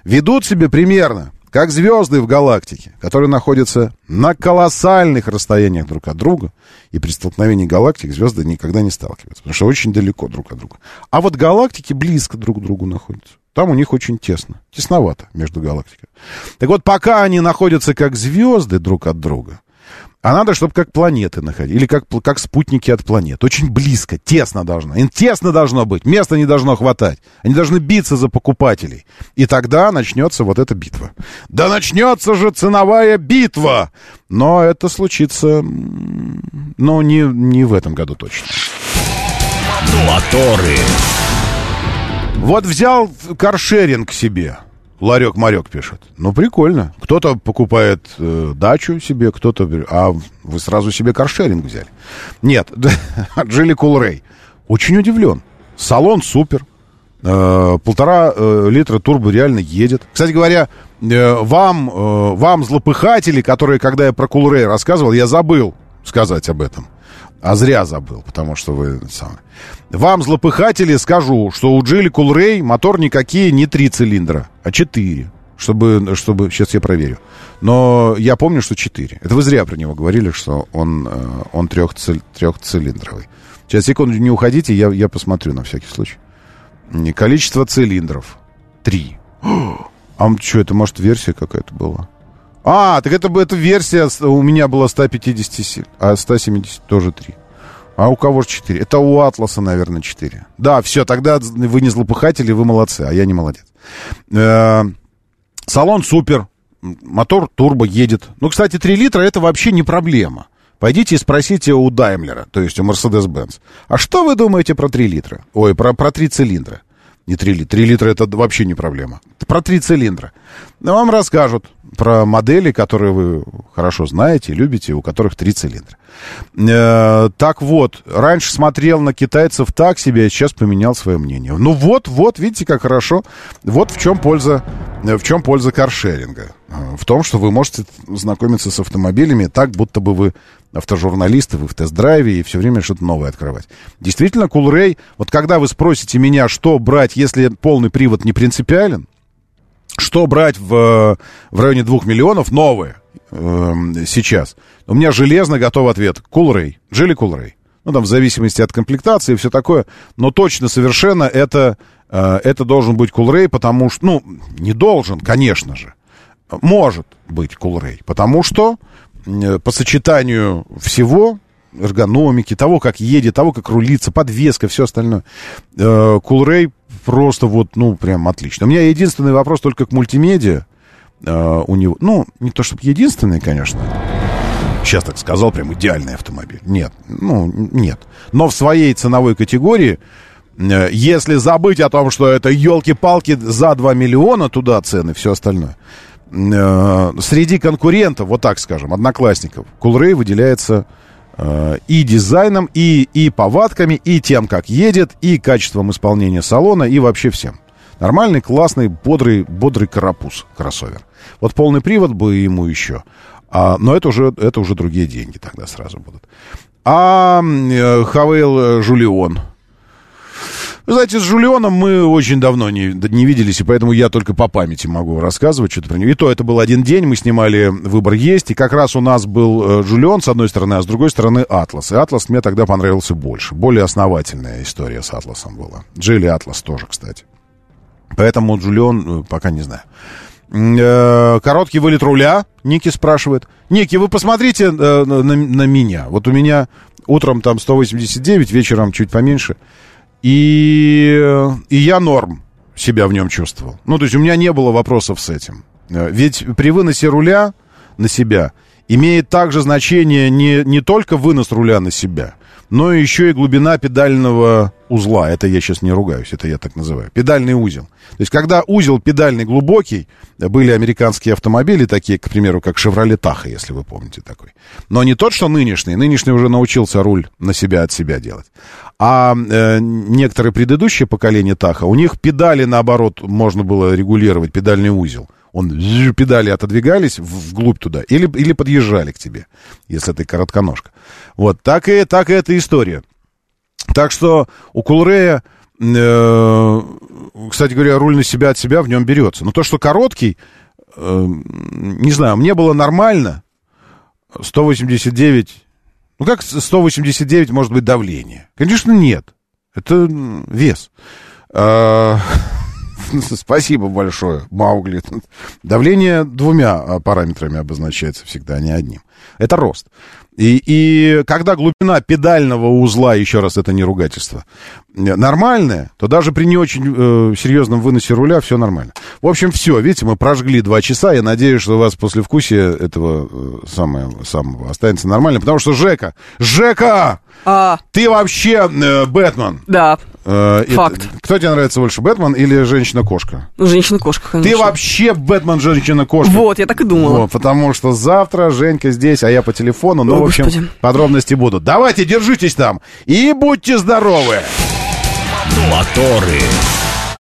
ведут себя примерно как звезды в галактике, которые находятся на колоссальных расстояниях друг от друга, и при столкновении галактик звезды никогда не сталкиваются, потому что очень далеко друг от друга. А вот галактики близко друг к другу находятся. Там у них очень тесно, тесновато между галактиками. Так вот, пока они находятся как звезды друг от друга, а надо, чтобы как планеты находились, или как, как спутники от планет. Очень близко, тесно должно. Им тесно должно быть, места не должно хватать. Они должны биться за покупателей. И тогда начнется вот эта битва. Да начнется же ценовая битва! Но это случится, ну, не, не в этом году точно. Моторы. Вот взял каршеринг себе. Ларек-марек пишет. Ну, прикольно. Кто-то покупает э, дачу себе, кто-то... А вы сразу себе каршеринг взяли. Нет, Джили Кулрей. Очень удивлен. Салон супер. Э, полтора э, литра турбо реально едет. Кстати говоря, э, вам, э, вам злопыхатели, которые, когда я про Кулрей рассказывал, я забыл сказать об этом. А зря забыл, потому что вы... Вам, злопыхатели, скажу, что у Джили Кулрей мотор никакие не три цилиндра, а четыре. чтобы, чтобы... Сейчас я проверю. Но я помню, что 4. Это вы зря про него говорили, что он, э, он трехцил, трехцилиндровый. Сейчас, секунду, не уходите, я, я посмотрю на всякий случай. Количество цилиндров. 3. А что, это может версия какая-то была? А, так это, это версия, у меня была 150 сил, а 170 тоже 3. А у кого же 4? Это у Атласа, наверное, 4. Да, все, тогда вы не злопыхатели, вы молодцы, а я не молодец. Э -э салон супер, мотор турбо едет. Ну, кстати, 3 литра это вообще не проблема. Пойдите и спросите у Даймлера, то есть у Mercedes-Benz. А что вы думаете про 3 литра? Ой, про, про 3 цилиндра. Не 3 литра. 3 литра это вообще не проблема. Про 3 цилиндра. Вам расскажут про модели, которые вы хорошо знаете, любите, у которых 3 цилиндра. Э, так вот, раньше смотрел на китайцев так себе, а сейчас поменял свое мнение. Ну вот, вот, видите, как хорошо. Вот в чем польза, в чем польза каршеринга. Э, в том, что вы можете знакомиться с автомобилями так, будто бы вы автожурналисты, вы в тест-драйве и все время что-то новое открывать. Действительно, Coolray, вот когда вы спросите меня, что брать, если полный привод не принципиален, что брать в, в районе 2 миллионов новое э, сейчас, у меня железно готовый ответ. Coolray, Джили Coolray. Ну, там, в зависимости от комплектации и все такое. Но точно, совершенно это, э, это должен быть Coolray, потому что, ну, не должен, конечно же. Может быть Coolray, потому что Э, по сочетанию всего, эргономики, того, как едет, того, как рулится, подвеска, все остальное. Кулрей просто вот, ну, прям отлично. У меня единственный вопрос только к мультимедиа. Э, у него, ну, не то чтобы единственный, конечно. Сейчас так сказал, прям идеальный автомобиль. Нет, ну, нет. Но в своей ценовой категории, э, если забыть о том, что это елки-палки за 2 миллиона, туда цены, все остальное э, среди конкурентов, вот так скажем, одноклассников, Кулрей выделяется и дизайном, и, и повадками, и тем, как едет, и качеством исполнения салона, и вообще всем. Нормальный, классный, бодрый, бодрый карапуз, кроссовер. Вот полный привод бы ему еще. А, но это уже, это уже другие деньги тогда сразу будут. А э, Хавейл Жулион – вы знаете, с Жулионом мы очень давно не, не виделись, и поэтому я только по памяти могу рассказывать что-то про него. И то это был один день, мы снимали «Выбор есть», и как раз у нас был Жулион с одной стороны, а с другой стороны Атлас. И Атлас мне тогда понравился больше. Более основательная история с Атласом была. Джелли Атлас тоже, кстати. Поэтому Джулион э, пока не знаю. Э, короткий вылет руля, Ники спрашивает. Ники, вы посмотрите э, на, на меня. Вот у меня утром там 189, вечером чуть поменьше. И, и я норм себя в нем чувствовал. Ну, то есть у меня не было вопросов с этим. Э, ведь при выносе руля на себя имеет также значение не, не только вынос руля на себя, но еще и глубина педального узла. Это я сейчас не ругаюсь, это я так называю. Педальный узел. То есть, когда узел педальный глубокий, были американские автомобили, такие, к примеру, как Chevrolet Tahoe, если вы помните такой. Но не тот, что нынешний. Нынешний уже научился руль на себя от себя делать. А э, некоторые предыдущие поколения Таха, у них педали, наоборот, можно было регулировать, педальный узел. Он педали отодвигались вглубь туда или, или подъезжали к тебе, если ты коротконожка. Вот, так и, так и эта история. Так что у Кулрея, э, кстати говоря, руль на себя от себя в нем берется. Но то, что короткий, э, не знаю, мне было нормально. 189, ну как 189 может быть давление? Конечно, нет. Это вес. А, Спасибо большое, Маугли. Давление двумя а, параметрами обозначается всегда, а не одним. Это рост. И, и когда глубина педального узла, еще раз, это не ругательство, нормальная, то даже при не очень э, серьезном выносе руля все нормально. В общем, все, видите, мы прожгли два часа. Я надеюсь, что у вас после вкусия этого э, самого, самого останется нормально. Потому что Жека, Жека, а... ты вообще э, Бэтмен. Да. Э, Факт. Это, кто тебе нравится больше, Бэтмен или женщина-кошка? Ну, женщина-кошка, конечно. Ты вообще Бэтмен, женщина-кошка. Вот, я так и думала. Вот, потому что завтра Женька здесь, а я по телефону. Ну, О, в общем, господи. подробности будут. Давайте, держитесь там и будьте здоровы. Моторы.